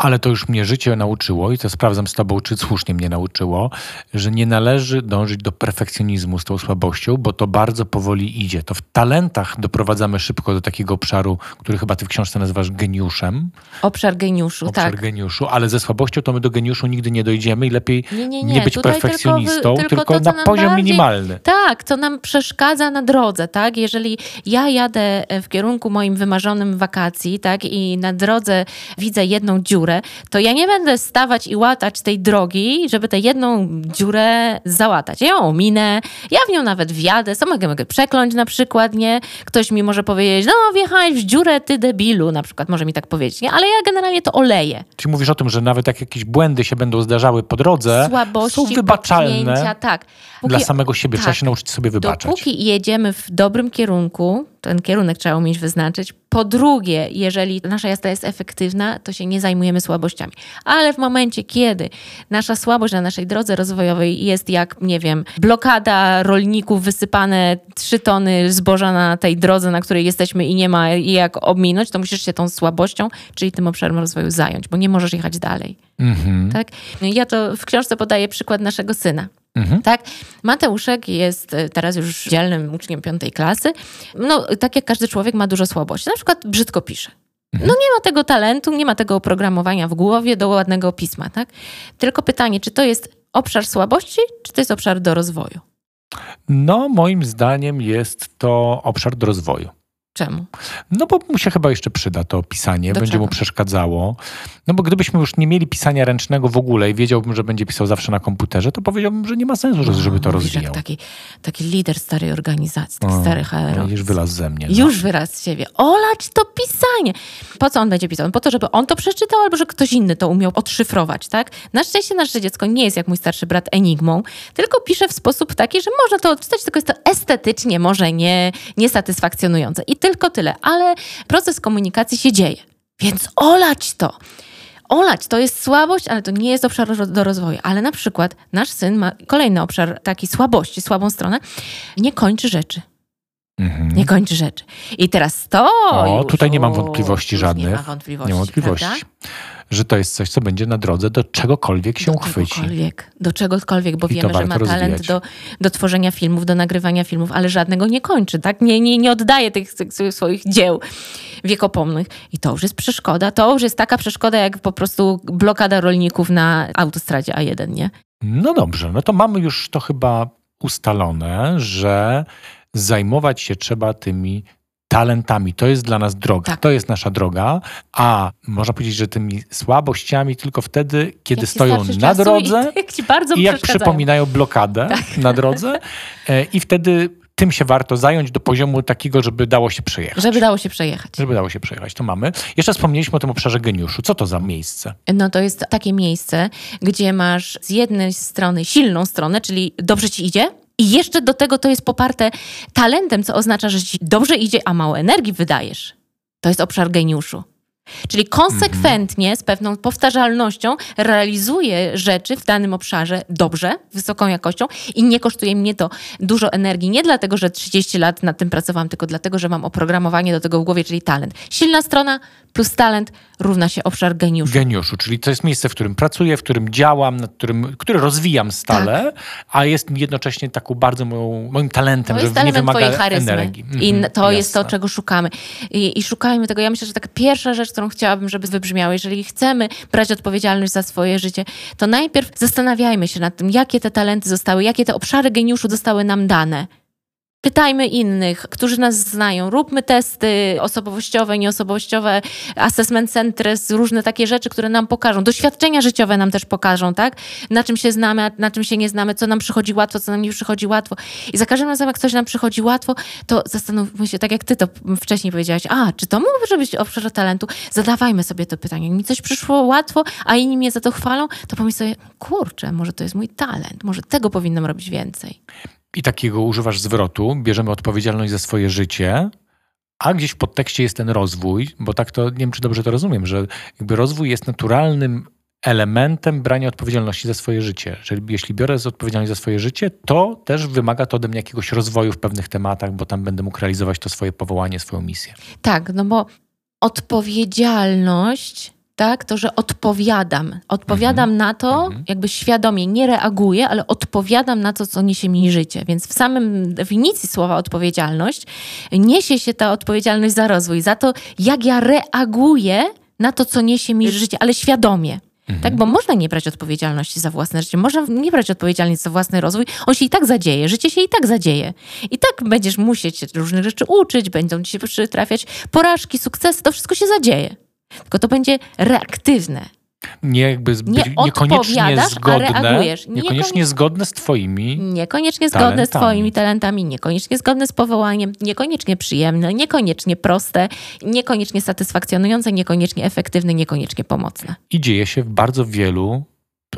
Ale to już mnie życie nauczyło i to sprawdzam z tobą, czy słusznie mnie nauczyło, że nie należy dążyć do perfekcjonizmu z tą słabością, bo to bardzo powoli idzie. To w talentach doprowadzamy szybko do takiego obszaru, który chyba ty w książce nazywasz geniuszem. Obszar geniuszu, Obszar tak. geniuszu, ale ze słabością to my do geniuszu nigdy nie dojdziemy i lepiej Nie, nie, nie, nie. być Tutaj perfekcjonistą, tylko tylko, tylko to, co na poziom bardziej- minimalny. Tak, to nam przeszkadza na drodze, tak? Jeżeli ja jadę w kierunku moim wymarzonym wakacji, tak, i na drodze widzę jedną dziurę, to ja nie będę stawać i łatać tej drogi, żeby tę jedną dziurę załatać. Ja ją ominę, ja w nią nawet wjadę, co mogę, mogę przekląć na przykład, nie? Ktoś mi może powiedzieć, no wjechałeś w dziurę, ty debilu, na przykład może mi tak powiedzieć, nie? Ale ja generalnie to oleję. Czyli mówisz o tym, że nawet jak jakieś błędy się będą zdarzały po drodze, Słabości, są wybaczalne tak. dla Póki- samego siebie. Trzeba tak. się nauczyć sobie wybaczać. Dopóki jedziemy w dobrym kierunku, ten kierunek trzeba umieć wyznaczyć. Po drugie, jeżeli nasza jazda jest efektywna, to się nie zajmujemy słabościami. Ale w momencie, kiedy nasza słabość na naszej drodze rozwojowej jest jak, nie wiem, blokada rolników, wysypane trzy tony zboża na tej drodze, na której jesteśmy i nie ma jak ominąć, to musisz się tą słabością, czyli tym obszarem rozwoju zająć, bo nie możesz jechać dalej. Mhm. Tak? Ja to w książce podaję przykład naszego syna. Mhm. Tak? Mateuszek jest e, teraz już dzielnym uczniem piątej klasy. No, tak jak każdy człowiek ma dużo słabości. Na przykład brzydko pisze. No nie ma tego talentu, nie ma tego oprogramowania w głowie do ładnego pisma, tak? Tylko pytanie, czy to jest obszar słabości, czy to jest obszar do rozwoju? No, moim zdaniem jest to obszar do rozwoju. Czemu? No bo mu się chyba jeszcze przyda to pisanie, Do będzie czego? mu przeszkadzało. No bo gdybyśmy już nie mieli pisania ręcznego w ogóle i wiedziałbym, że będzie pisał zawsze na komputerze, to powiedziałbym, że nie ma sensu, że- żeby to No, rozwijał. Taki, taki lider starej organizacji, taki O, stary no, HR. Już wylaz ze mnie. no. Już wyraz z siebie. Olać to pisanie. Po co on będzie pisał? Po to, żeby on to przeczytał, albo że ktoś inny to umiał odszyfrować, tak? Na szczęście nasze dziecko nie jest jak mój starszy brat enigmą, tylko pisze w sposób taki, że można to odczytać, tylko jest to estetycznie może nie, niesatysfakcjonujące. I tylko tyle. Ale proces komunikacji się dzieje. Więc olać to. Olać to jest słabość, ale to nie jest obszar do rozwoju. Ale na przykład nasz syn ma kolejny obszar takiej słabości, słabą stronę. Nie kończy rzeczy. Mhm. Nie kończy rzeczy. I teraz to. O, już, tutaj nie mam wątpliwości żadnych. Nie ma wątpliwości. Nie ma wątpliwości. Że to jest coś, co będzie na drodze do czegokolwiek się do uchwyci. czegokolwiek, do czegokolwiek, bo I wiemy, że ma warto talent rozwijać. do, do tworzenia filmów, do nagrywania filmów, ale żadnego nie kończy, tak? Nie, nie, nie oddaje tych, tych swoich dzieł wiekopomnych. I to już jest przeszkoda. To już jest taka przeszkoda, jak po prostu blokada rolników na autostradzie A1, nie? No dobrze, no to mamy już to chyba ustalone, że zajmować się trzeba tymi talentami. To jest dla nas droga. Tak. To jest nasza droga, a można powiedzieć, że tymi słabościami tylko wtedy, kiedy Jak stoją na drodze <laughs> I, jak i jak przypominają blokadę <laughs> na drodze e, i wtedy tym się warto zająć do poziomu takiego, żeby dało się przejechać. Żeby dało się przejechać. Żeby dało się przejechać, to mamy. Jeszcze wspomnieliśmy o tym obszarze geniuszu. Co to za miejsce? No to jest takie miejsce, gdzie masz z jednej strony silną stronę, czyli dobrze ci idzie, i jeszcze do tego to jest poparte talentem, co oznacza, że ci dobrze idzie, a mało energii wydajesz. To jest obszar geniuszu. Czyli konsekwentnie, z pewną powtarzalnością realizuję rzeczy w danym obszarze dobrze, wysoką jakością i nie kosztuje mnie to dużo energii. Nie dlatego, że 30 lat nad tym pracowałam, tylko dlatego, że mam oprogramowanie do tego w głowie, czyli talent. Silna strona plus talent równa się obszar geniuszu. Geniuszu, czyli to jest miejsce, w którym pracuję, w którym działam, nad którym, które rozwijam stale, tak. a jest jednocześnie taką bardzo moją, moim talentem, to że jest nie wymaga charyzmy. energii. I mhm, to jasne. jest to, czego szukamy. I, I szukajmy tego. Ja myślę, że taka pierwsza rzecz, którą chciałabym, żeby wybrzmiało, jeżeli chcemy brać odpowiedzialność za swoje życie, to najpierw zastanawiajmy się nad tym, jakie te talenty zostały, jakie te obszary geniuszu zostały nam dane. Pytajmy innych, którzy nas znają. Róbmy testy osobowościowe, nieosobowościowe, assessment centers, różne takie rzeczy, które nam pokażą. Doświadczenia życiowe nam też pokażą, tak? Na czym się znamy, a na czym się nie znamy, co nam przychodzi łatwo, co nam nie przychodzi łatwo. I za każdym razem, jak coś nam przychodzi łatwo, to zastanówmy się, tak jak ty to wcześniej powiedziałaś, a, czy to może być obszar talentu? Zadawajmy sobie to pytanie. Jak mi coś przyszło łatwo, a inni mnie za to chwalą, to pomyśl sobie, kurczę, może to jest mój talent, może tego powinnam robić więcej i takiego używasz zwrotu, bierzemy odpowiedzialność za swoje życie, a gdzieś w podtekście jest ten rozwój, bo tak to, nie wiem czy dobrze to rozumiem, że jakby rozwój jest naturalnym elementem brania odpowiedzialności za swoje życie. Czyli jeśli biorę odpowiedzialność za swoje życie, to też wymaga to ode mnie jakiegoś rozwoju w pewnych tematach, bo tam będę mógł realizować to swoje powołanie, swoją misję. Tak, no bo odpowiedzialność tak? To, że odpowiadam. Odpowiadam mhm. na to, mhm. jakby świadomie, nie reaguję, ale odpowiadam na to, co niesie mi życie. Więc w samym definicji słowa odpowiedzialność niesie się ta odpowiedzialność za rozwój, za to, jak ja reaguję na to, co niesie mi życie, ale świadomie. Mhm. Tak, bo można nie brać odpowiedzialności za własne życie, można nie brać odpowiedzialności za własny rozwój, on się i tak zadzieje, życie się i tak zadzieje. I tak będziesz musieć się różnych rzeczy uczyć, będą ci się przytrafiać porażki, sukcesy, to wszystko się zadzieje. Tylko to będzie reaktywne. Nie jakby zbyt, nie niekoniecznie zgodne, niekoniecznie zgodne z twoimi Niekoniecznie zgodne z twoimi talentami, niekoniecznie zgodne z powołaniem, niekoniecznie przyjemne, niekoniecznie proste, niekoniecznie satysfakcjonujące, niekoniecznie efektywne, niekoniecznie pomocne. I dzieje się w bardzo wielu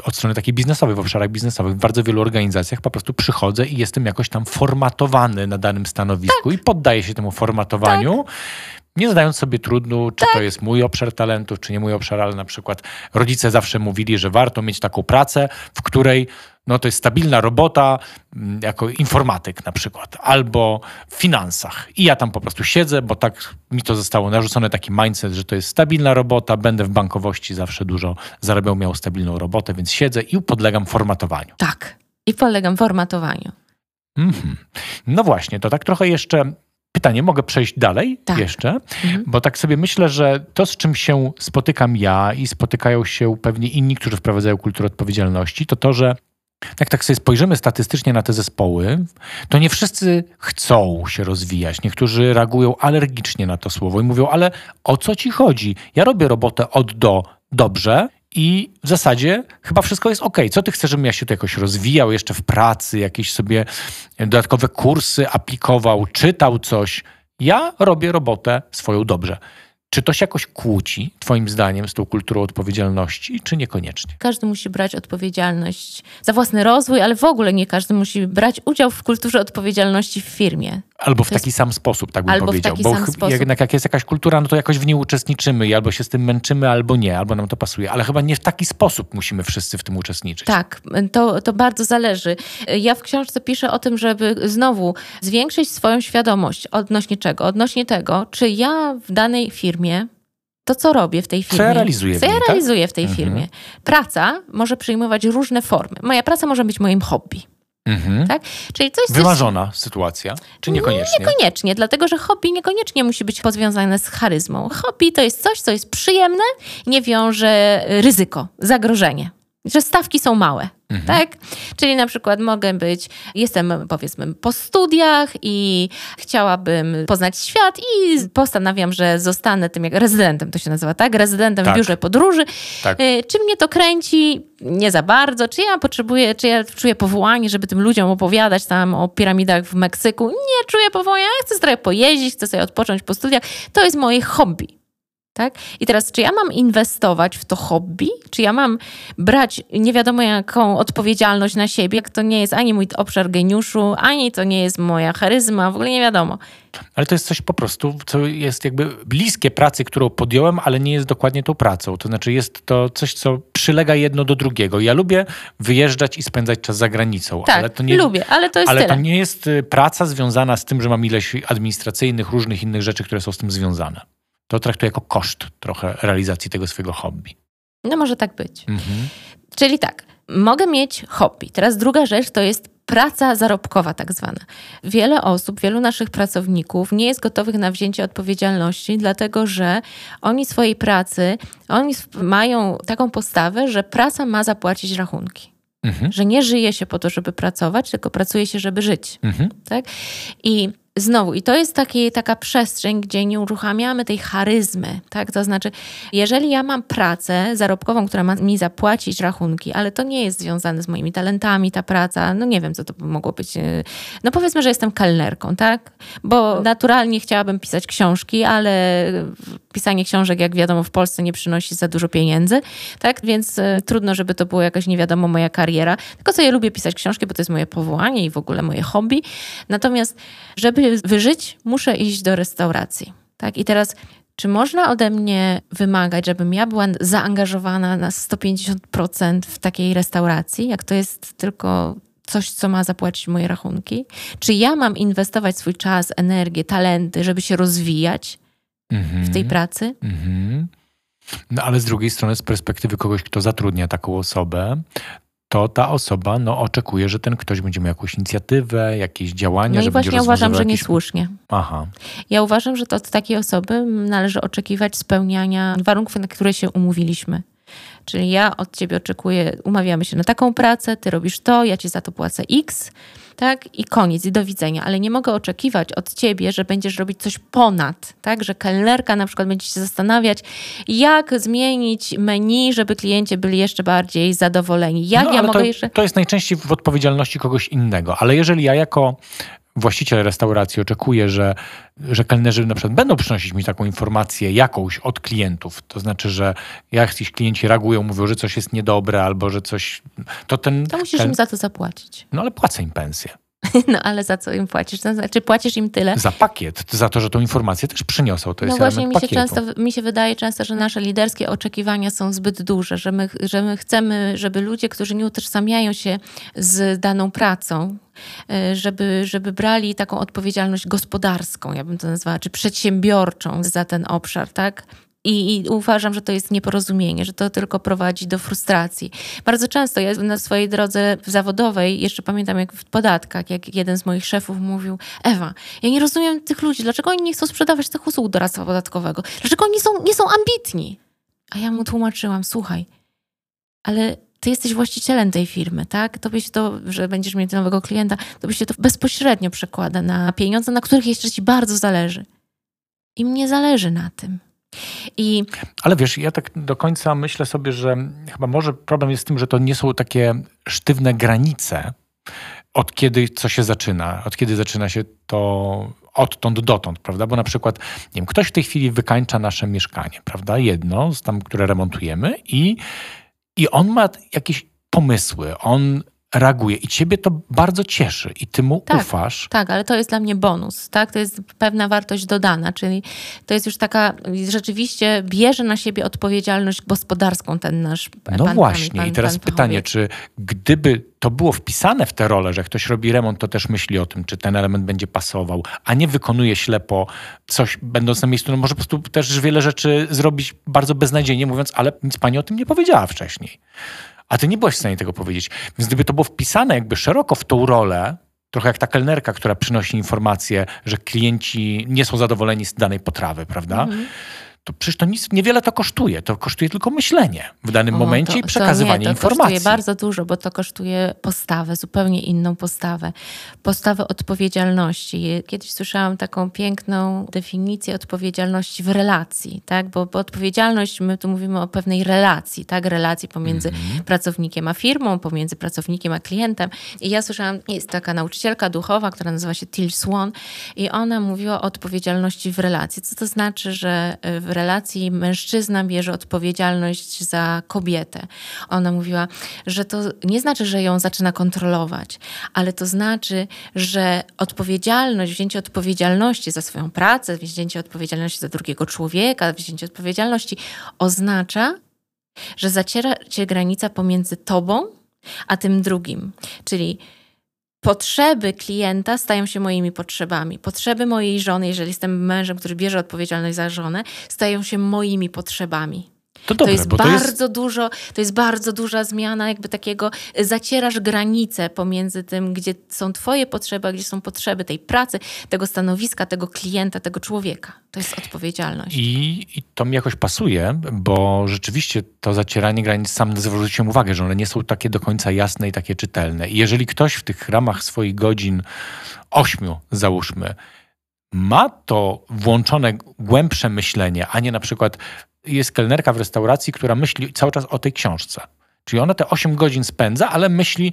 od strony takiej biznesowej, w obszarach biznesowych, w bardzo wielu organizacjach po prostu przychodzę i jestem jakoś tam formatowany na danym stanowisku tak. i poddaję się temu formatowaniu. Tak nie zadając sobie trudu, czy tak. to jest mój obszar talentów, czy nie mój obszar, ale na przykład rodzice zawsze mówili, że warto mieć taką pracę, w której no to jest stabilna robota, mm, jako informatyk na przykład, albo w finansach. I ja tam po prostu siedzę, bo tak mi to zostało narzucone, taki mindset, że to jest stabilna robota, będę w bankowości zawsze dużo zarabiał, miał stabilną robotę, więc siedzę i podlegam formatowaniu. Tak, i podlegam formatowaniu. Mm -hmm. No właśnie, to tak trochę jeszcze pytanie, mogę przejść dalej tak. jeszcze, mhm. bo tak sobie myślę, że to, z czym się spotykam ja i spotykają się pewnie inni, którzy wprowadzają kulturę odpowiedzialności, to to, że jak tak sobie spojrzymy statystycznie na te zespoły, to nie wszyscy chcą się rozwijać. Niektórzy reagują alergicznie na to słowo i mówią, ale o co ci chodzi? Ja robię robotę od do dobrze i w zasadzie chyba wszystko jest ok. Co ty chcesz, żebym ja się tu jakoś rozwijał jeszcze w pracy, jakieś sobie dodatkowe kursy aplikował, czytał coś? Ja robię robotę swoją dobrze. Czy to się jakoś kłóci, Twoim zdaniem, z tą kulturą odpowiedzialności, czy niekoniecznie? Każdy musi brać odpowiedzialność za własny rozwój, ale w ogóle nie każdy musi brać udział w kulturze odpowiedzialności w firmie. Albo w to taki jest... sam sposób, tak bym albo powiedział. W taki Bo sam sposób. jednak jak jest jakaś kultura, no to jakoś w niej uczestniczymy i albo się z tym męczymy, albo nie, albo nam to pasuje. Ale chyba nie w taki sposób musimy wszyscy w tym uczestniczyć. Tak, to, to bardzo zależy. Ja w książce piszę o tym, żeby znowu zwiększyć swoją świadomość odnośnie czego? Odnośnie tego, czy ja w danej firmie to, co robię w tej firmie. Co ja realizuję Co ja tak? realizuję w tej mhm. firmie. Praca może przyjmować różne formy. Moja praca może być moim hobby. Mhm. Tak? Czyli coś, Wymarzona coś... sytuacja, czy niekoniecznie? Niekoniecznie, dlatego że hobby niekoniecznie musi być powiązane z charyzmą. Hobby to jest coś, co jest przyjemne, nie wiąże ryzyko, zagrożenie że stawki są małe. Mhm. Tak? Czyli na przykład mogę być, jestem powiedzmy po studiach i chciałabym poznać świat i postanawiam, że zostanę tym jak rezydentem, to się nazywa, tak? Rezydentem tak. w biurze podróży. Tak. Y, czy mnie to kręci? Nie za bardzo. Czy ja potrzebuję, czy ja czuję powołanie, żeby tym ludziom opowiadać tam o piramidach w Meksyku? Nie czuję powołania, chcę trochę pojeździć, chcę sobie odpocząć po studiach. To jest moje hobby. Tak? I teraz, czy ja mam inwestować w to hobby, czy ja mam brać nie wiadomo jaką odpowiedzialność na siebie, jak to nie jest ani mój obszar geniuszu, ani to nie jest moja charyzma, w ogóle nie wiadomo. Ale to jest coś po prostu, co jest jakby bliskie pracy, którą podjąłem, ale nie jest dokładnie tą pracą. To znaczy jest to coś, co przylega jedno do drugiego. Ja lubię wyjeżdżać i spędzać czas za granicą. Tak, ale to nie, lubię, ale to jest Ale tyle. to nie jest y, praca związana z tym, że mam ileś administracyjnych, różnych innych rzeczy, które są z tym związane. To traktuję jako koszt trochę realizacji tego swojego hobby. No może tak być. Mhm. Czyli tak, mogę mieć hobby. Teraz druga rzecz to jest praca zarobkowa tak zwana. Wiele osób, wielu naszych pracowników nie jest gotowych na wzięcie odpowiedzialności, dlatego że oni swojej pracy, oni mają taką postawę, że praca ma zapłacić rachunki. Mhm. Że nie żyje się po to, żeby pracować, tylko pracuje się, żeby żyć. Mhm. Tak? I znowu, i to jest taki, taka przestrzeń, gdzie nie uruchamiamy tej charyzmy, tak? To znaczy, jeżeli ja mam pracę zarobkową, która ma mi zapłacić rachunki, ale to nie jest związane z moimi talentami, ta praca, no nie wiem, co to mogło być. e, No powiedzmy, że jestem kelnerką, tak? Bo naturalnie chciałabym pisać książki, ale pisanie książek, jak wiadomo, w Polsce nie przynosi za dużo pieniędzy, tak? Więc e, trudno, żeby to było jakaś nie wiadomo moja kariera. Tylko co ja lubię pisać książki, bo to jest moje powołanie i w ogóle moje hobby. Natomiast, żeby wyżyć, muszę iść do restauracji, tak? I teraz czy można ode mnie wymagać, żebym ja była zaangażowana na 150% w takiej restauracji, jak to jest tylko coś, co ma zapłacić moje rachunki? Czy ja mam inwestować swój czas, energię, talenty, żeby się rozwijać Mhm. w tej pracy? Mhm. No ale z drugiej strony, z perspektywy kogoś, kto zatrudnia taką osobę, to ta osoba no, oczekuje, że ten ktoś będzie miał jakąś inicjatywę, jakieś działania, No i właśnie ja uważam, że jakieś... niesłusznie. Aha. Ja uważam, że to od takiej osoby należy oczekiwać spełniania warunków, na które się umówiliśmy. Czyli ja od ciebie oczekuję, umawiamy się na taką pracę, ty robisz to, ja ci za to płacę X, tak? I koniec, i do widzenia. Ale nie mogę oczekiwać od ciebie, że będziesz robić coś ponad, tak? Że kelnerka na przykład będzie się zastanawiać, jak zmienić menu, żeby klienci byli jeszcze bardziej zadowoleni. Jak no, ja mogę to, jeszcze... to jest najczęściej w odpowiedzialności kogoś innego, ale jeżeli ja jako właściciel restauracji oczekuję, że, że kelnerzy na przykład będą przynosić mi taką informację jakąś od klientów, to znaczy, że jakiś klienci reagują, mówią, że coś jest niedobre albo że coś, to ten... To musisz ten, im za to zapłacić. No ale płacę im pensję. <laughs> No ale za co im płacisz? To znaczy płacisz im tyle, Za pakiet, za to, że tą informację też przyniosą. To No jest właśnie, mi się, pakietu. często, mi się wydaje często, że nasze liderskie oczekiwania są zbyt duże, że my, że my chcemy, żeby ludzie, którzy nie utożsamiają się z daną pracą, y, żeby, żeby brali taką odpowiedzialność gospodarską, ja bym to nazwała, czy przedsiębiorczą za ten obszar, tak? I, I uważam, że to jest nieporozumienie, że to tylko prowadzi do frustracji. Bardzo często ja na swojej drodze zawodowej, jeszcze pamiętam jak w podatkach, jak jeden z moich szefów mówił, Ewa, ja nie rozumiem tych ludzi, dlaczego oni nie chcą sprzedawać tych usług doradztwa podatkowego? Dlaczego oni są, nie są ambitni? A ja mu tłumaczyłam, słuchaj, ale ty jesteś właścicielem tej firmy, tak? Tobie się to, że będziesz mieć nowego klienta, tobie się to bezpośrednio przekłada na pieniądze, na których jeszcze ci bardzo zależy. I mnie zależy na tym. I Ale wiesz, ja tak do końca myślę sobie, że chyba może problem jest z tym, że to nie są takie sztywne granice, od kiedy co się zaczyna, od kiedy zaczyna się to odtąd dotąd, prawda? Bo na przykład, nie wiem, ktoś w tej chwili wykańcza nasze mieszkanie, prawda? Jedno, z tam, które remontujemy i, i on ma jakieś pomysły, on reaguje i ciebie to bardzo cieszy i ty mu Tak. ufasz. Tak, ale to jest dla mnie bonus, tak? To jest pewna wartość dodana, czyli to jest już taka, rzeczywiście bierze na siebie odpowiedzialność gospodarską ten nasz pan No pan- właśnie, pan- i teraz pan pytanie, czy gdyby to było wpisane w tę rolę, że ktoś robi remont, to też myśli o tym, czy ten element będzie pasował, a nie wykonuje ślepo coś, będąc na miejscu, no może po prostu też wiele rzeczy zrobić bardzo beznadziejnie, mówiąc, ale nic pani o tym nie powiedziała wcześniej. A ty nie byłaś w stanie tego powiedzieć. Więc gdyby to było wpisane jakby szeroko w tą rolę, trochę jak ta kelnerka, która przynosi informację, że klienci nie są zadowoleni z danej potrawy, prawda? Mhm. To przecież to nic, niewiele to kosztuje. To kosztuje tylko myślenie w danym O, momencie to- i przekazywanie to nie, to informacji. kosztuje bardzo dużo, bo to kosztuje postawę, zupełnie inną postawę. Postawę odpowiedzialności. Kiedyś słyszałam taką piękną definicję odpowiedzialności w relacji, tak? Bo, bo odpowiedzialność, my tu mówimy o pewnej relacji, tak? Relacji pomiędzy Mhm. pracownikiem a firmą, pomiędzy pracownikiem a klientem. I ja słyszałam, jest taka nauczycielka duchowa, która nazywa się Till Swan i ona mówiła o odpowiedzialności w relacji. Co to znaczy, że w relacji mężczyzna bierze odpowiedzialność za kobietę. Ona mówiła, że to nie znaczy, że ją zaczyna kontrolować, ale to znaczy, że odpowiedzialność, wzięcie odpowiedzialności za swoją pracę, wzięcie odpowiedzialności za drugiego człowieka, wzięcie odpowiedzialności oznacza, że zaciera się granica pomiędzy tobą a tym drugim. Czyli potrzeby klienta stają się moimi potrzebami. Potrzeby mojej żony, jeżeli jestem mężem, który bierze odpowiedzialność za żonę, stają się moimi potrzebami. To, dobre, to jest bo to bardzo jest... dużo, to jest bardzo duża zmiana, jakby takiego zacierasz granice pomiędzy tym, gdzie są twoje potrzeby, a gdzie są potrzeby tej pracy, tego stanowiska, tego klienta, tego człowieka. To jest odpowiedzialność. I, I to mi jakoś pasuje, bo rzeczywiście to zacieranie granic, sam zwróciłem uwagę, że one nie są takie do końca jasne i takie czytelne. I jeżeli ktoś w tych ramach swoich godzin, ośmiu załóżmy, ma to włączone głębsze myślenie, a nie na przykład jest kelnerka w restauracji, która myśli cały czas o tej książce. Czyli ona te 8 godzin spędza, ale myśli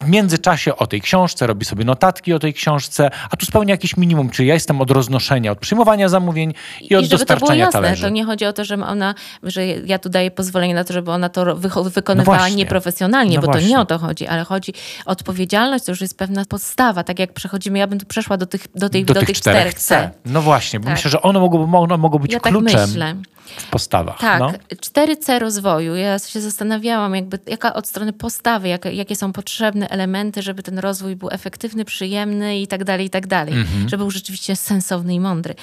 w międzyczasie o tej książce, robi sobie notatki o tej książce, a tu spełnia jakieś minimum, czyli ja jestem od roznoszenia, od przyjmowania zamówień i od I żeby dostarczania to było jasne, talerzy. to nie chodzi o to, że ona, że ja tu daję pozwolenie na to, żeby ona to wy- wykonywała No nieprofesjonalnie, No bo to właśnie. nie o to chodzi, ale chodzi odpowiedzialność, to już jest pewna podstawa, tak jak przechodzimy, ja bym tu przeszła do tych, do tych, do, do tych czterech C. C. No właśnie, bo Tak. myślę, że one mogą, one mogą być Ja tak kluczem myślę. W postawach. Tak, No. 4C rozwoju. Ja się zastanawiałam, jakby, jaka od strony postawy, jak, jakie są potrzebne elementy, żeby ten rozwój był efektywny, przyjemny i tak dalej, i tak dalej. Mhm. Żeby był rzeczywiście sensowny i mądry.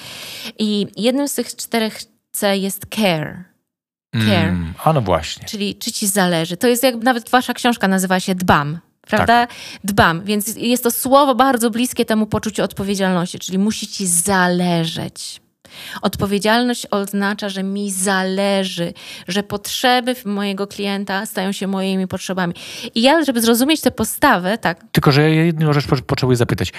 I jednym z tych czterech C jest care. Care. Mm, a no właśnie. Czyli czy ci zależy. To jest jak nawet wasza książka nazywa się Dbam. Prawda? Dbam, więc jest to słowo bardzo bliskie temu poczuciu odpowiedzialności, czyli musi ci zależeć. Odpowiedzialność oznacza, że mi zależy, że potrzeby mojego klienta stają się moimi potrzebami. I ja, żeby zrozumieć tę postawę, tak, Tylko, że ja jedną rzecz po- potrzebuję zapytać.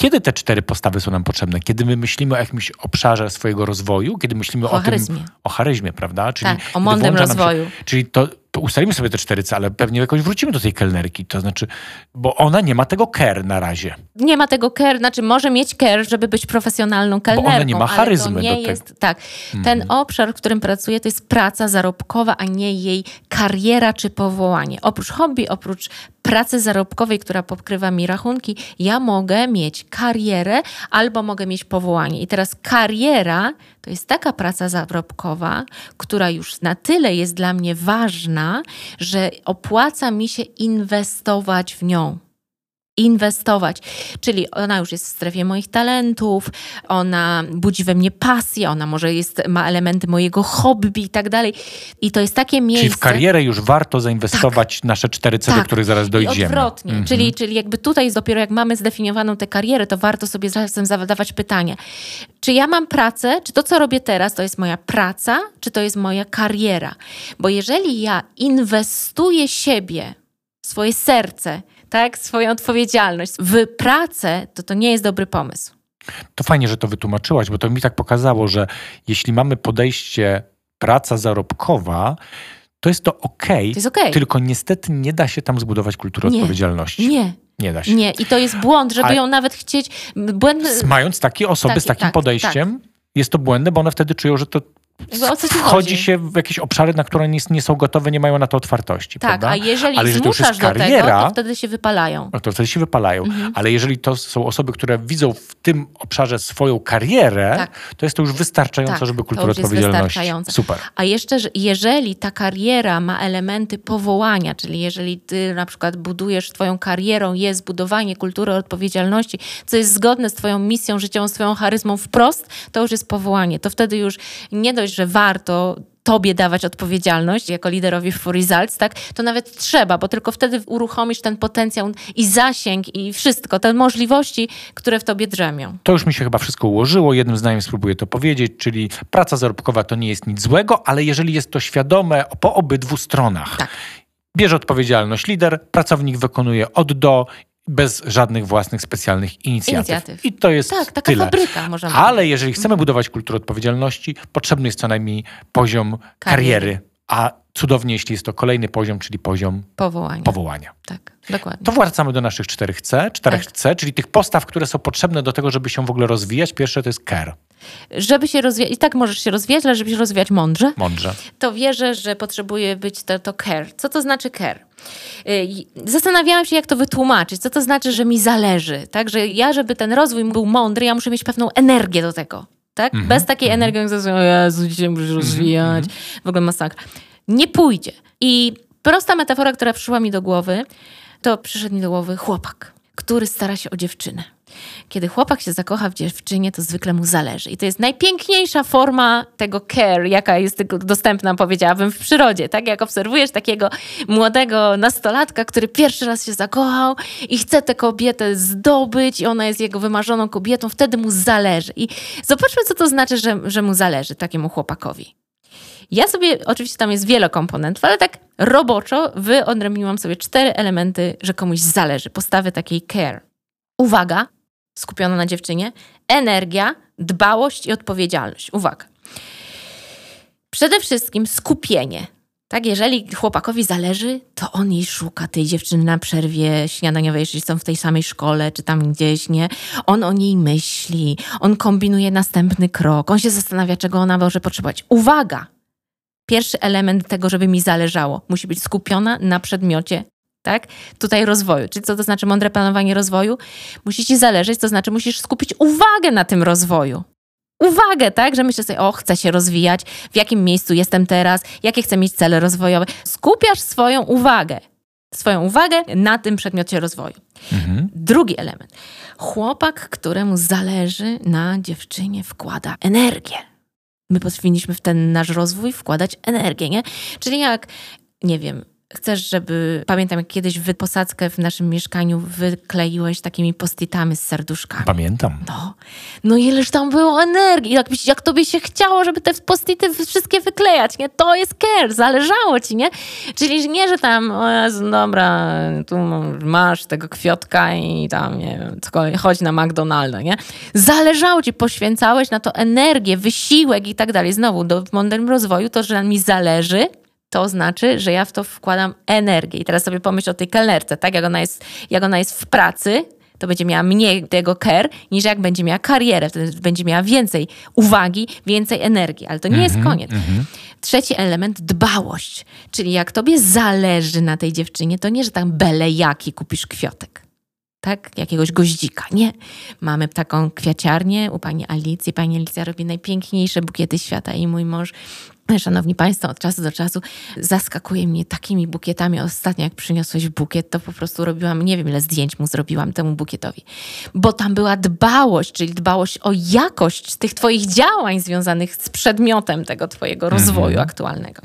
Kiedy te cztery postawy są nam potrzebne? Kiedy my myślimy o jakimś obszarze swojego rozwoju, kiedy myślimy O o, tym, charyzmie. o charyzmie, prawda? Czyli tak, o mądrym nam się- rozwoju. Czyli to, to ustalimy sobie te cztery C, ale pewnie jakoś wrócimy do tej kelnerki. To znaczy, bo ona nie ma tego care na razie. nie ma tego care, znaczy może mieć care, żeby być profesjonalną kelnerką. ona nie ma charyzmy to nie do tego. jest, Tak. Ten obszar, w którym pracuję, to jest praca zarobkowa, a nie jej kariera czy powołanie. Oprócz hobby, oprócz pracy zarobkowej, która pokrywa mi rachunki, ja mogę mieć karierę albo mogę mieć powołanie. I teraz kariera to jest taka praca zarobkowa, która już na tyle jest dla mnie ważna, że opłaca mi się inwestować w nią inwestować. Czyli ona już jest w strefie moich talentów, ona budzi we mnie pasję, ona może jest, ma elementy mojego hobby i tak dalej. I to jest takie miejsce... Czyli w karierę już warto zainwestować nasze cztery C, do Tak. których zaraz I dojdziemy. odwrotnie. Mhm. Czyli, czyli jakby tutaj jest dopiero jak mamy zdefiniowaną tę karierę, to warto sobie czasem zadawać pytanie, czy ja mam pracę, czy to, co robię teraz, to jest moja praca, czy to jest moja kariera? Bo jeżeli ja inwestuję siebie, swoje serce, tak, swoją odpowiedzialność w pracę, to to nie jest dobry pomysł. To fajnie, że to wytłumaczyłaś, bo to mi tak pokazało, że jeśli mamy podejście praca zarobkowa, to jest to ok, To jest okej. tylko niestety nie da się tam zbudować kultury Nie. odpowiedzialności. Nie, Nie da się. nie. I to jest błąd, żeby Ale- ją nawet chcieć... Błędny... Mając takie osoby z Taki- takim tak, podejściem, jest to błędne, bo one wtedy czują, że to o co ci wchodzi chodzi? się w jakieś obszary, na które nie, nie są gotowe, nie mają na to otwartości. Tak, prawda? a jeżeli Ale jeżeli to już zmuszasz jest do tego, kariera, to wtedy się wypalają. no to wtedy się wypalają. Mhm. Ale jeżeli to są osoby, które widzą w tym obszarze swoją karierę, Tak. to jest to już wystarczająco, Tak, żeby kultura odpowiedzialności. Super. A jeszcze, że jeżeli ta kariera ma elementy powołania, czyli jeżeli ty na przykład budujesz twoją karierą, jest budowanie kultury odpowiedzialności, co jest zgodne z twoją misją życiową, z twoją charyzmą wprost, to już jest powołanie. To wtedy już nie że warto tobie dawać odpowiedzialność jako liderowi for results, tak, to nawet trzeba, bo tylko wtedy uruchomisz ten potencjał i zasięg i wszystko, te możliwości, które w tobie drzemią. To już mi się chyba wszystko ułożyło. Jednym zdaniem spróbuję to powiedzieć, czyli praca zarobkowa to nie jest nic złego, ale jeżeli jest to świadome po obydwu stronach. Tak. Bierze odpowiedzialność lider, pracownik wykonuje od do, bez żadnych własnych specjalnych inicjatyw. Inicjatyw. I to jest Tak, taka tyle. fabryka możemy Ale jeżeli chcemy budować kulturę odpowiedzialności, potrzebny jest co najmniej poziom kariery. Kariery. A cudownie, jeśli jest to kolejny poziom, czyli poziom Powołania. powołania. Tak, dokładnie. To wracamy do naszych czterech C, czterech Tak. C, czyli tych postaw, które są potrzebne do tego, żeby się w ogóle rozwijać. Pierwsze to jest care, Żeby się rozwijać, i tak możesz się rozwijać, ale żeby się rozwijać mądrze, mądrze. to wierzę, że potrzebuje być to, to care. Co to znaczy care? Y, Zastanawiałam się, jak to wytłumaczyć. Co to znaczy, że mi zależy? Tak, że ja, żeby ten rozwój był mądry, ja muszę mieć pewną energię do tego. Tak? Mhm, Bez takiej energii, jak to, o Jezu, dzisiaj musisz rozwijać. W ogóle masakra. Nie pójdzie. I prosta metafora, która przyszła mi do głowy, to przyszedł mi do głowy chłopak, który stara się o dziewczynę. Kiedy chłopak się zakocha w dziewczynie, to zwykle mu zależy. I to jest najpiękniejsza forma tego care, jaka jest dostępna, powiedziałabym, w przyrodzie. Tak jak obserwujesz takiego młodego nastolatka, który pierwszy raz się zakochał i chce tę kobietę zdobyć i ona jest jego wymarzoną kobietą, wtedy mu zależy. I zobaczmy, co to znaczy, że, że mu zależy takiemu chłopakowi. Ja sobie, oczywiście tam jest wiele komponentów, ale tak roboczo wyodrębniłam sobie cztery elementy, że komuś zależy. Postawy takiej care. Uwaga, skupiona na dziewczynie, energia, dbałość i odpowiedzialność. Uwaga. Przede wszystkim skupienie. Tak, jeżeli chłopakowi zależy, to on jej szuka, tej dziewczyny na przerwie śniadaniowej, jeśli są w tej samej szkole, czy tam gdzieś, nie? On o niej myśli, on kombinuje następny krok, on się zastanawia, czego ona może potrzebować. Uwaga! Pierwszy element tego, żeby mi zależało, musi być skupiona na przedmiocie, tak? Tutaj rozwoju. Czyli co to znaczy mądre planowanie rozwoju? Musi ci zależeć, to znaczy musisz skupić uwagę na tym rozwoju uwagę, tak? Że myślę sobie, o, chcę się rozwijać, w jakim miejscu jestem teraz, jakie chcę mieć cele rozwojowe. Skupiasz swoją uwagę, swoją uwagę na tym przedmiocie rozwoju. Mhm. Drugi element. Chłopak, któremu zależy na dziewczynie, wkłada energię. My powinniśmy w ten nasz rozwój wkładać energię, nie? Czyli jak, nie wiem, chcesz, żeby. Pamiętam, jak kiedyś wy posadzkę w naszym mieszkaniu wykleiłeś takimi postitami z serduszkami. Pamiętam. No, no ileż tam było energii, jak, jak tobie się chciało, żeby te postity wszystkie wyklejać, nie? To jest care, zależało ci, nie? Czyli nie, że tam, o Jezu, dobra, tu masz tego kwiotka i tam, nie wiem, chodź na McDonalda, nie? Zależało ci, poświęcałeś na to energię, wysiłek i tak dalej. Znowu, do, w mądrym rozwoju to, że mi zależy, to znaczy, że ja w to wkładam energię. I teraz sobie pomyśl o tej kelnerce, tak? Jak ona jest, jak ona jest w pracy, to będzie miała mniej tego care, niż jak będzie miała karierę. Wtedy będzie miała więcej uwagi, więcej energii. Ale to nie jest koniec. Trzeci element, dbałość. Czyli jak tobie zależy na tej dziewczynie, to nie, że tam byle jaki kupisz kwiotek. Tak? Jakiegoś goździka. Nie. Mamy taką kwiaciarnię u pani Alicji. Pani Alicja robi najpiękniejsze bukiety świata i mój mąż Szanowni Państwo, od czasu do czasu zaskakuje mnie takimi bukietami. Ostatnio, jak przyniosłeś bukiet, to po prostu robiłam, nie wiem ile zdjęć mu zrobiłam temu bukietowi. Bo tam była dbałość, czyli dbałość o jakość tych Twoich działań związanych z przedmiotem tego Twojego rozwoju aktualnego.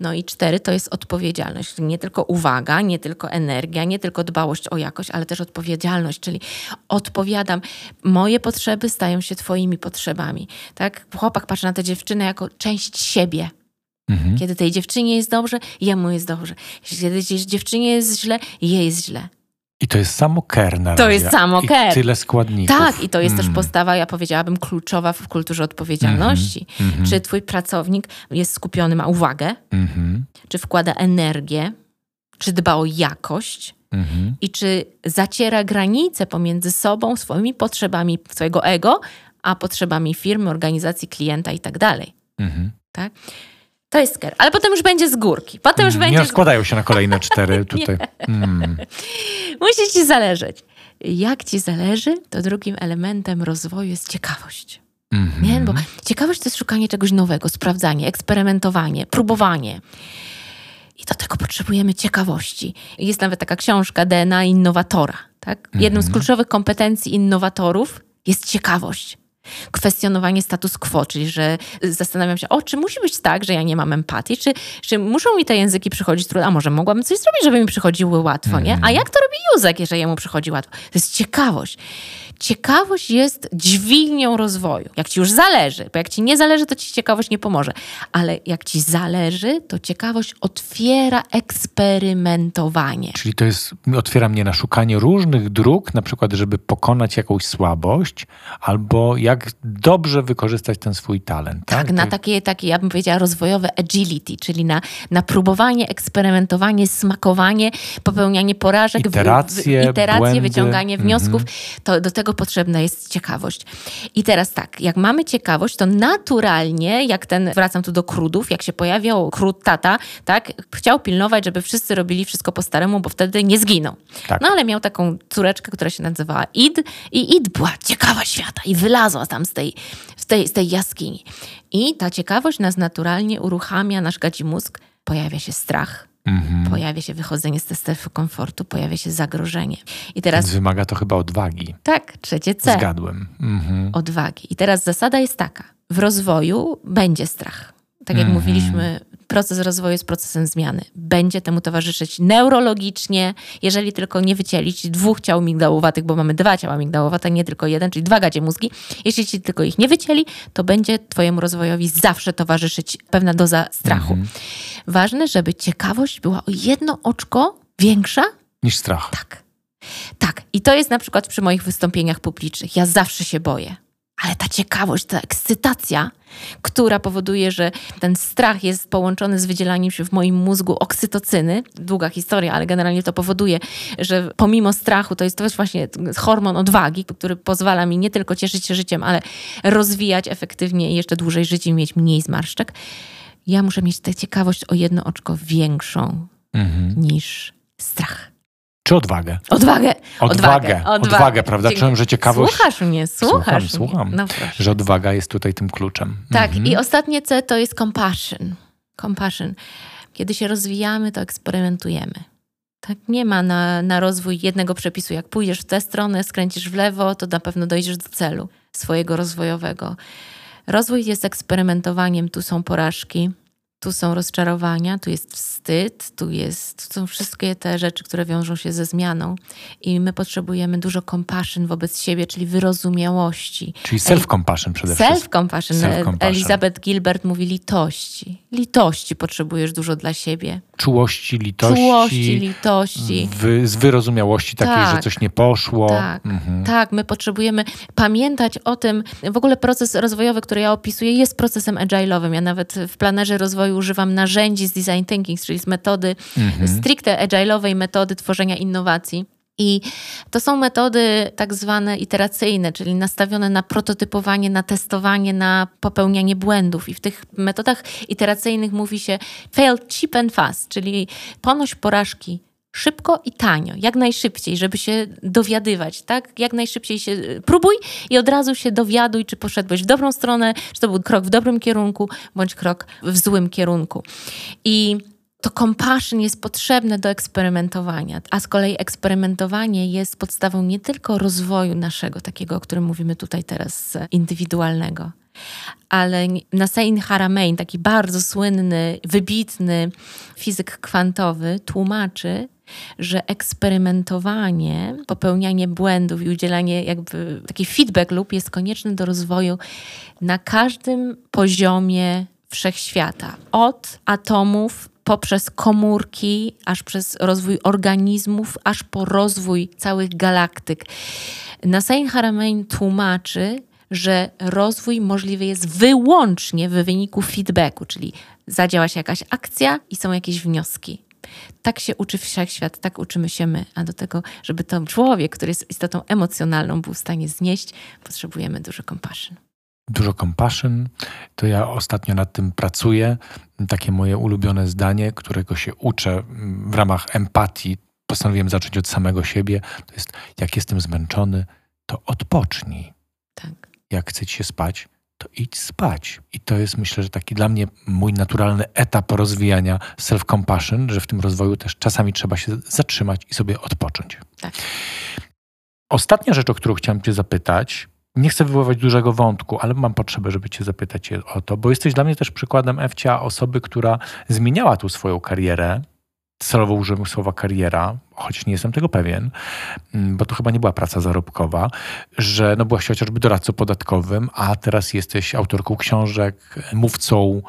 No i cztery to jest odpowiedzialność. Czyli nie tylko uwaga, nie tylko energia, nie tylko dbałość o jakość, ale też odpowiedzialność, czyli odpowiadam. Moje potrzeby stają się Twoimi potrzebami. Tak? Chłopak patrzy na tę dziewczynę jako część siebie. Mhm. Kiedy tej dziewczynie jest dobrze, jemu jest dobrze. Kiedy dziewczynie jest źle, jej jest źle. I to jest samo care na To razie. jest samo I care. tyle składników. Tak, i to jest też Mm. postawa, ja powiedziałabym, kluczowa w kulturze odpowiedzialności. Mhm. Czy twój pracownik jest skupiony, ma uwagę, Mhm. czy wkłada energię, czy dba o jakość, Mhm. i czy zaciera granice pomiędzy sobą, swoimi potrzebami swojego ego, a potrzebami firmy, organizacji, klienta i tak dalej. Mhm. Tak? To jest care. Ale potem już będzie z górki. Potem już Nie będzie z rozkładają się na kolejne <laughs> cztery tutaj. Mm. Musi ci zależeć. Jak ci zależy, to drugim elementem rozwoju jest ciekawość. Mhm. Nie? Bo ciekawość to jest szukanie czegoś nowego, sprawdzanie, eksperymentowanie, próbowanie. I do tego potrzebujemy ciekawości. Jest nawet taka książka DNA innowatora. Tak? Jedną z kluczowych kompetencji innowatorów jest ciekawość. Kwestionowanie status quo, czyli że zastanawiam się, o, czy musi być tak, że ja nie mam empatii, czy, czy muszą mi te języki przychodzić trudno, a może mogłabym coś zrobić, żeby mi przychodziły łatwo, nie? A jak to robi Józek, jeżeli jemu przychodzi łatwo. To jest ciekawość. Ciekawość jest dźwignią rozwoju. Jak ci już zależy, bo jak ci nie zależy, to ci ciekawość nie pomoże. Ale jak ci zależy, to ciekawość otwiera eksperymentowanie. Czyli to jest, otwiera mnie na szukanie różnych dróg, na przykład, żeby pokonać jakąś słabość, albo jak dobrze wykorzystać ten swój talent. Tak, Tak, na takie, takie, ja bym powiedziała, rozwojowe agility, czyli na, na próbowanie, eksperymentowanie, smakowanie, popełnianie porażek, Iteracje, wy, iteracje błędy. wyciąganie wniosków. To do tego potrzebna jest ciekawość. I teraz tak, jak mamy ciekawość, to naturalnie, jak ten, wracam tu do krudów, jak się pojawiał kród tata, tak, chciał pilnować, żeby wszyscy robili wszystko po staremu, bo wtedy nie zginą. Tak. No ale miał taką córeczkę, która się nazywała Id i Id była ciekawa świata i wylazła tam z tej, z tej, z tej jaskini. I ta ciekawość nas naturalnie uruchamia, nasz gadzi mózg, pojawia się strach, Mhm. pojawia się wychodzenie z tej strefy komfortu, pojawia się zagrożenie. I Więc teraz, wymaga to chyba odwagi. tak, trzecie C, Zgadłem. Mhm. odwagi. I teraz zasada jest taka, w rozwoju będzie strach. Tak jak Mhm. mówiliśmy, proces rozwoju jest procesem zmiany. Będzie temu towarzyszyć neurologicznie, jeżeli tylko nie wycielić dwóch ciał migdałowatych, bo mamy dwa ciała migdałowate, nie tylko jeden, czyli dwa gadzie mózgi. Jeśli ci tylko ich nie wycieli, to będzie twojemu rozwojowi zawsze towarzyszyć pewna doza strachu. Mhm. Ważne, żeby ciekawość była o jedno oczko większa Niż strach. tak. Tak. I to jest na przykład przy moich wystąpieniach publicznych. Ja zawsze się boję. Ale ta ciekawość, ta ekscytacja, która powoduje, że ten strach jest połączony z wydzielaniem się w moim mózgu oksytocyny, długa historia, ale generalnie to powoduje, że pomimo strachu to jest to właśnie hormon odwagi, który pozwala mi nie tylko cieszyć się życiem, ale rozwijać efektywnie i jeszcze dłużej żyć i mieć mniej zmarszczek. Ja muszę mieć tę ciekawość o jedno oczko większą Mhm. niż strach. Czy odwagę? Odwagę. Odwagę, odwagę, prawda? Dziękuję. Czułem, że ciekawość- Słuchasz mnie, słuchasz Słucham, mnie. słucham. No. Że odwaga jest tutaj tym kluczem. Tak, Mhm. i ostatnie C to jest compassion. Compassion. Kiedy się rozwijamy, to eksperymentujemy. Tak, nie ma na, na rozwój jednego przepisu. Jak pójdziesz w tę stronę, skręcisz w lewo, to na pewno dojdziesz do celu swojego rozwojowego. Rozwój jest eksperymentowaniem, tu są porażki, tu są rozczarowania, tu jest wstyd, tu, jest, tu są wszystkie te rzeczy, które wiążą się ze zmianą. I my potrzebujemy dużo compassion wobec siebie, czyli wyrozumiałości. Czyli self-compassion przede wszystkim. Self-compassion. Self-compassion. Elizabeth Gilbert mówi litości. Litości potrzebujesz dużo dla siebie. Czułości, litości. Czułości, litości. Wy, z wyrozumiałości takiej, Tak. że coś nie poszło. Tak, Mhm. tak, my potrzebujemy pamiętać o tym. W ogóle proces rozwojowy, który ja opisuję, jest procesem agile'owym. Ja nawet w planerze rozwoju używam narzędzi z design thinking, czyli z metody Mhm. stricte agile'owej metody tworzenia innowacji. I to są metody tak zwane iteracyjne, czyli nastawione na prototypowanie, na testowanie, na popełnianie błędów. I w tych metodach iteracyjnych mówi się fail cheap and fast, czyli ponoś porażki szybko i tanio, jak najszybciej, żeby się dowiadywać, tak? Jak najszybciej się próbuj i od razu się dowiaduj, czy poszedłeś w dobrą stronę, czy to był krok w dobrym kierunku, bądź krok w złym kierunku. I to compassion jest potrzebne do eksperymentowania, a z kolei eksperymentowanie jest podstawą nie tylko rozwoju naszego, takiego, o którym mówimy tutaj teraz, indywidualnego, ale Nassein Haramein, taki bardzo słynny, wybitny fizyk kwantowy, tłumaczy, że eksperymentowanie, popełnianie błędów i udzielanie jakby taki feedback loop jest konieczny do rozwoju na każdym poziomie wszechświata. Od atomów poprzez komórki, aż przez rozwój organizmów, aż po rozwój całych galaktyk. Nassein Haramein tłumaczy, że rozwój możliwy jest wyłącznie w wyniku feedbacku, czyli zadziała się jakaś akcja i są jakieś wnioski. Tak się uczy wszechświat, tak uczymy się my. A do tego, żeby to człowiek, który jest istotą emocjonalną, był w stanie znieść, potrzebujemy dużo compassion. Dużo compassion. To ja ostatnio nad tym pracuję. Takie moje ulubione zdanie, którego się uczę w ramach empatii. Postanowiłem zacząć od samego siebie. To jest, jak jestem zmęczony, to odpocznij. Tak. Jak chce ci się spać, to idź spać. I to jest, myślę, że taki dla mnie mój naturalny etap rozwijania self-compassion, że w tym rozwoju też czasami trzeba się zatrzymać i sobie odpocząć. Tak. Ostatnia rzecz, o którą chciałem Cię zapytać, nie chcę wywoływać dużego wątku, ale mam potrzebę, żeby Cię zapytać o to, bo jesteś dla mnie też przykładem Ewcia osoby, która zmieniała tu swoją karierę celowo użyłem słowa kariera, choć nie jestem tego pewien, mm, bo to chyba nie była praca zarobkowa, że no byłaś chociażby doradcą podatkowym, a teraz jesteś autorką książek, mówcą,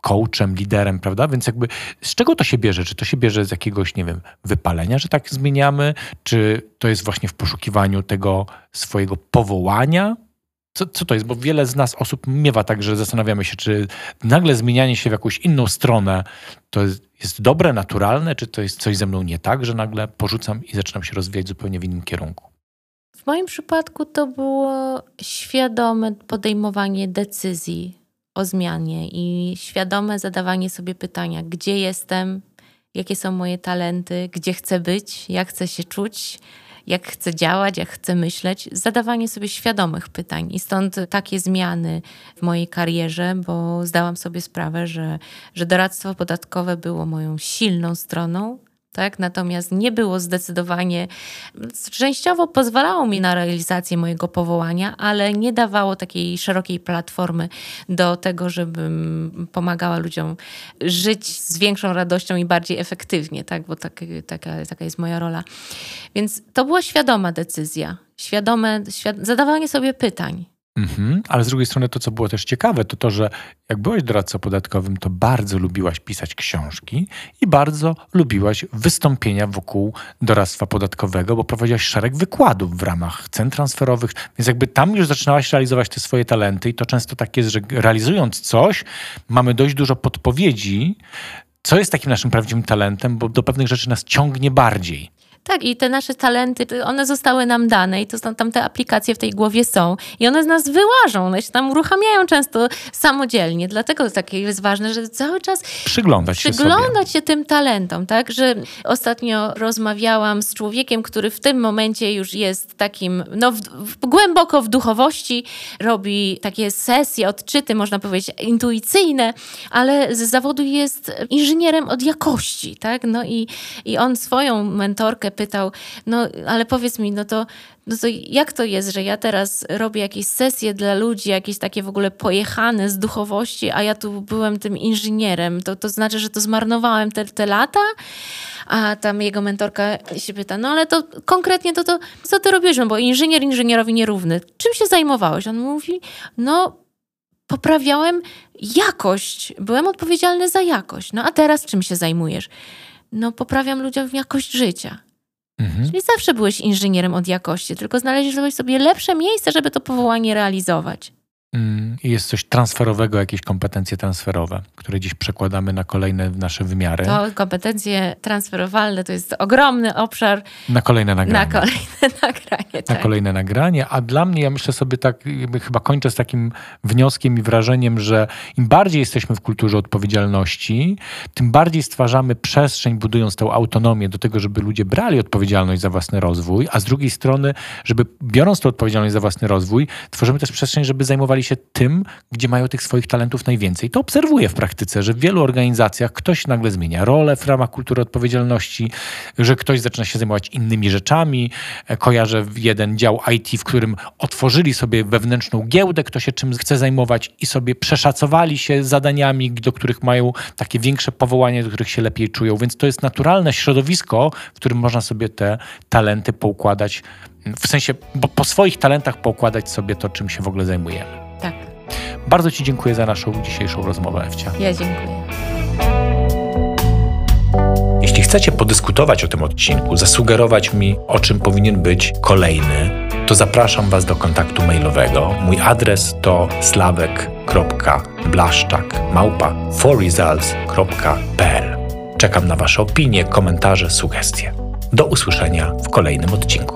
coachem, liderem, prawda? Więc jakby z czego to się bierze? Czy to się bierze z jakiegoś, nie wiem, wypalenia, że tak zmieniamy? Czy to jest właśnie w poszukiwaniu tego swojego powołania? Co, co to jest? Bo wiele z nas osób miewa tak, że zastanawiamy się, czy nagle zmienianie się w jakąś inną stronę to jest, jest dobre, naturalne, czy to jest coś ze mną nie tak, że nagle porzucam i zaczynam się rozwijać zupełnie w innym kierunku. W moim przypadku to było świadome podejmowanie decyzji o zmianie i świadome zadawanie sobie pytania, gdzie jestem, jakie są moje talenty, gdzie chcę być, jak chcę się czuć, jak chcę działać, jak chcę myśleć, zadawanie sobie świadomych pytań. I stąd takie zmiany w mojej karierze, bo zdałam sobie sprawę, że, że doradztwo podatkowe było moją silną stroną, tak? Natomiast nie było zdecydowanie, częściowo pozwalało mi na realizację mojego powołania, ale nie dawało takiej szerokiej platformy do tego, żebym pomagała ludziom żyć z większą radością i bardziej efektywnie, tak? Bo tak, taka, taka jest moja rola. Więc to była świadoma decyzja, świadome świad zadawanie sobie pytań. Mhm, ale z drugiej strony to, co było też ciekawe, to to, że jak byłaś doradcą podatkowym, to bardzo lubiłaś pisać książki i bardzo lubiłaś wystąpienia wokół doradztwa podatkowego, bo prowadziłaś szereg wykładów w ramach cen transferowych, więc jakby tam już zaczynałaś realizować te swoje talenty i to często tak jest, że realizując coś, mamy dość dużo podpowiedzi, co jest takim naszym prawdziwym talentem, bo do pewnych rzeczy nas ciągnie bardziej. Tak, i te nasze talenty, one zostały nam dane i to tam te aplikacje w tej głowie są i one z nas wyłażą, one się tam uruchamiają często samodzielnie. Dlatego takie jest ważne, że cały czas przyglądać się, przyglądać się tym talentom, tak? Że ostatnio rozmawiałam z człowiekiem, który w tym momencie już jest takim, no w, w, głęboko w duchowości, robi takie sesje, odczyty, można powiedzieć, intuicyjne, ale z zawodu jest inżynierem od jakości, tak? No i, i on swoją mentorkę pytał, no ale powiedz mi, no to, no to jak to jest, że ja teraz robię jakieś sesje dla ludzi, jakieś takie w ogóle pojechane z duchowości, a ja tu byłem tym inżynierem. To, to znaczy, że to zmarnowałem te, te lata? A tam jego mentorka się pyta, no ale to konkretnie to, to co ty robisz? No bo inżynier inżynierowi nierówny. Czym się zajmowałeś? On mówi, no poprawiałem jakość, byłem odpowiedzialny za jakość. No a teraz czym się zajmujesz? No poprawiam ludziom jakość życia. Mhm. Czyli zawsze byłeś inżynierem od jakości, tylko znaleźliś sobie lepsze miejsce, żeby to powołanie realizować. Mm, jest coś transferowego, jakieś kompetencje transferowe, które dziś przekładamy na kolejne nasze wymiary. To kompetencje transferowalne to jest ogromny obszar. Na kolejne nagranie. Na kolejne <laughs> nagranie, tak. Na kolejne nagranie, a dla mnie, ja myślę sobie tak, chyba kończę z takim wnioskiem i wrażeniem, że im bardziej jesteśmy w kulturze odpowiedzialności, tym bardziej stwarzamy przestrzeń, budując tę autonomię do tego, żeby ludzie brali odpowiedzialność za własny rozwój, a z drugiej strony, żeby biorąc tę odpowiedzialność za własny rozwój, tworzymy też przestrzeń, żeby zajmowali się tym, gdzie mają tych swoich talentów najwięcej. To obserwuję w praktyce, że w wielu organizacjach ktoś nagle zmienia rolę w ramach kultury odpowiedzialności, że ktoś zaczyna się zajmować innymi rzeczami. E, kojarzę jeden dział IT, w którym otworzyli sobie wewnętrzną giełdę, kto się czym chce zajmować i sobie przeszacowali się zadaniami, do których mają takie większe powołanie, do których się lepiej czują. Więc to jest naturalne środowisko, w którym można sobie te talenty poukładać, w sensie, bo po swoich talentach poukładać sobie to, czym się w ogóle zajmujemy. Tak. Bardzo Ci dziękuję za naszą dzisiejszą rozmowę, Ewcia. Ja dziękuję. Jeśli chcecie podyskutować o tym odcinku, zasugerować mi, o czym powinien być kolejny, to zapraszam Was do kontaktu mailowego. Mój adres to slawek.blaszczak małpa forresults.pl Czekam na Wasze opinie, komentarze, sugestie. Do usłyszenia w kolejnym odcinku.